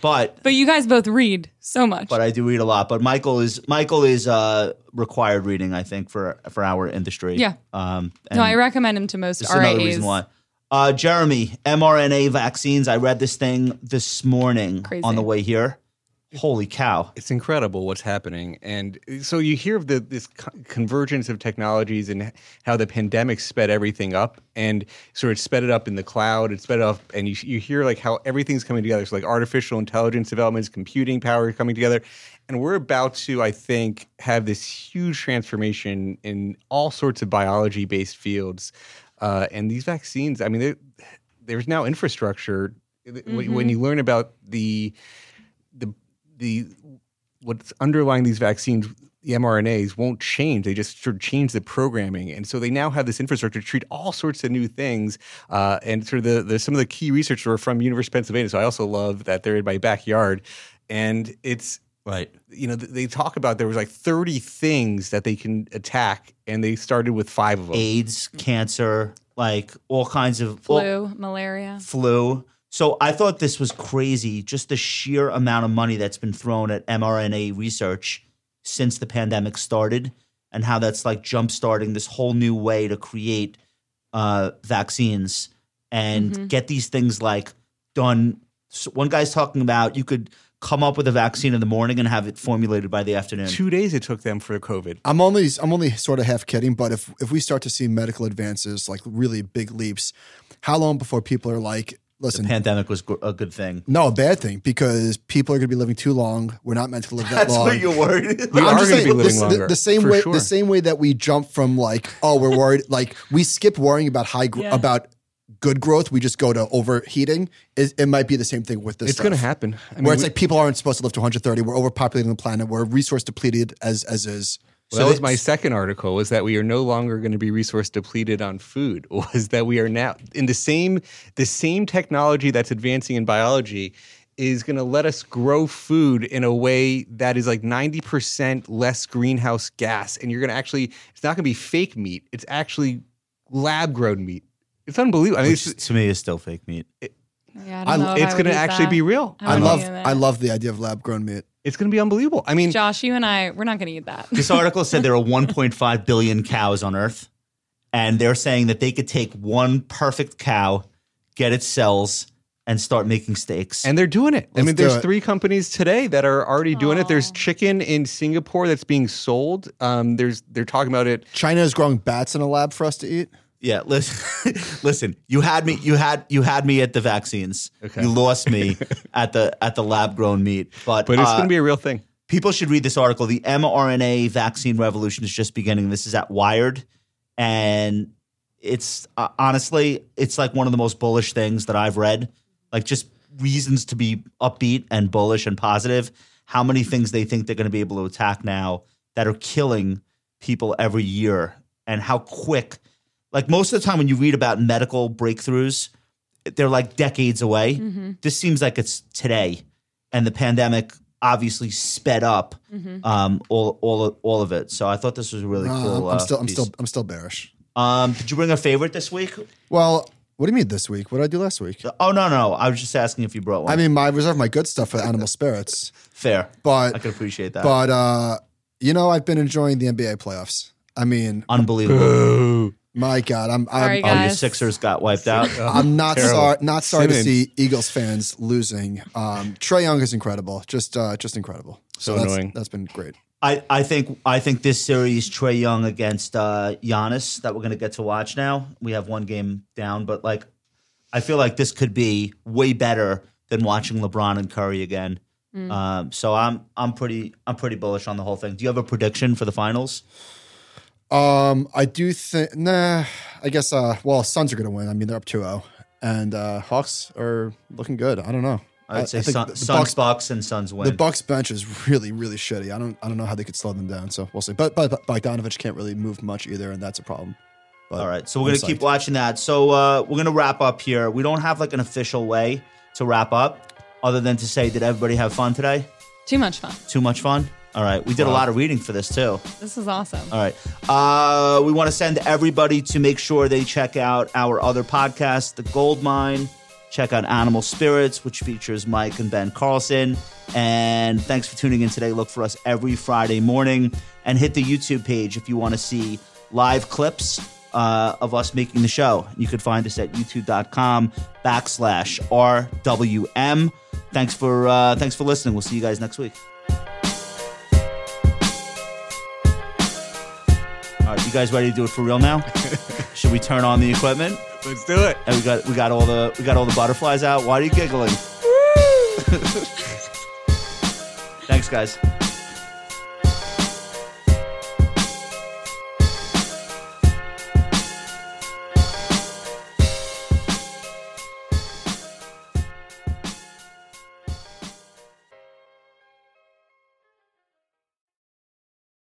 but But you guys both read so much. but I do read a lot. But Michael is Michael is uh, required reading, I think, for for our industry. Yeah. Um, no, I recommend him to most this is another reason why. Uh, Jeremy, mRNA vaccines. I read this thing this morning Crazy. on the way here. Holy cow! It's incredible what's happening, and so you hear of the this co- convergence of technologies and how the pandemic sped everything up, and sort of sped it up in the cloud. It sped up, and you you hear like how everything's coming together. So like artificial intelligence developments, computing power coming together, and we're about to, I think, have this huge transformation in all sorts of biology based fields. Uh, and these vaccines, I mean, there's now infrastructure. When- When you learn about the the the what's underlying these vaccines, the mRNAs won't change. They just sort of change the programming, and so they now have this infrastructure to treat all sorts of new things. Uh, and sort of the, the some of the key researchers were from University of Pennsylvania. So I also love that they're in my backyard, and it's Right. you know they talk about there was like 30 things that they can attack, and they started with five of them. AIDS, cancer, like all kinds of all- Flu, malaria. flu. So I thought this was crazy, just the sheer amount of money that's been thrown at mRNA research since the pandemic started, and how that's like jump starting this whole new way to create uh, vaccines and get these things like done. So one guy's talking about you could come up with a vaccine in the morning and have it formulated by the afternoon. Two days it took them for COVID. I'm only I'm only sort of half kidding, but if if we start to see medical advances like really big leaps, how long before people are like, listen, Pandemic was a good thing. no, a bad thing because people are going to be living too long. We're not meant to live that That's long. what you're worried. We I'm are just gonna be living this- the- longer, The, same for way, sure. the same way that we jump from like, oh, we're worried, like we skip worrying about high, gr- Yeah. about good growth, we just go to overheating. It, it might be the same thing with this. It's going to happen. I mean, Where it's we- like people aren't supposed to live to 130. We're overpopulating the planet. We're resource depleted as as is. Well, that was my second article was that we are no longer going to be resource depleted on food was that we are now in the same the same technology that's advancing in biology is going to let us grow food in a way that is like 90% less greenhouse gas and you're going to actually it's not going to be fake meat it's actually lab grown meat it's unbelievable I mean, Which it's, to me is still fake meat. Yeah, I I- don't know. if it's going to actually that. be real I I love. I love the idea of lab grown meat. it's going to be unbelievable I mean Josh, you and I, we're not going to eat that. This article said there are 1.5 billion cows on Earth, and they're saying that they could take one perfect cow, get its cells, and start making steaks. And they're doing it. I Let's mean, there's it. three companies today that are already doing it. There's chicken in Singapore that's being sold. Um, there's they're talking about it. China is growing bats in a lab for us to eat. Yeah, listen, listen. You had me. You had you had me at the vaccines. Okay. You lost me at the at the lab grown meat. But But it's uh, going to be a real thing. people should read this article. The mRNA vaccine revolution is just beginning. This is at Wired, and it's uh, honestly, it's like one of the most bullish things that I've read. Like just reasons to be upbeat and bullish and positive. How many things they think they're going to be able to attack now that are killing people every year, and how quick. Like most of the time, when you read about medical breakthroughs, they're like decades away. This seems like it's today, and the pandemic obviously sped up um, all all all of it. So I thought this was a really Uh, cool. I'm uh, still I'm piece. still I'm still bearish. Um, did you bring a favorite this week? Well, what do you mean this week? What did I do last week? Oh no, no, I was just asking if you brought one. I mean, my I reserve my good stuff for animal spirits, fair. But I but can appreciate that. but uh, you know, I've been enjoying the NBA playoffs. I mean, Unbelievable. My God, I'm Sorry, I'm, Oh, your. Sixers got wiped out. I'm not Terrible. sorry not sorry to Simmons. see Eagles fans losing. Um, Trae Young is incredible, just uh, just incredible. So that's, annoying. That's been great. I, I think I think this series Trae Young against uh, Giannis that we're gonna get to watch now. We have one game down, but like I feel like this could be way better than watching LeBron and Curry again. Um, so I'm I'm pretty I'm pretty bullish on the whole thing. Do you have a prediction for the finals? Um, I do think nah. I guess uh, well, Suns are going to win. I mean, they're up 2-0. and uh, Hawks are looking good. I don't know. I would say think Sun, the Suns Bucks, Bucks and Suns win. the Bucks bench is really really shitty. I don't I don't know how they could slow them down. So we'll see. But but, but Bogdanovich can't really move much either, and that's a problem. But All right, so we're I'm gonna keep watching that. So uh, we're gonna wrap up here. We don't have like an official way to wrap up, other than to say, did everybody have fun today? Too much fun. Too much fun. All right, we did a lot of reading for this too. This is awesome. All right. Uh, we want to send everybody to make sure they check out our other podcast, The Gold Mine. Check out Animal Spirits, which features Mike and Ben Carlson. And thanks for tuning in today. Look for us every Friday morning and hit the YouTube page if you want to see live clips uh, of us making the show. You could find us at youtube.com backslash RWM. Thanks for, uh, thanks for listening. We'll see you guys next week. Right, you guys ready to do it for real now? Should we turn on the equipment? Let's do it. And we got we got all the we got all the butterflies out. Why are you giggling? Thanks, guys.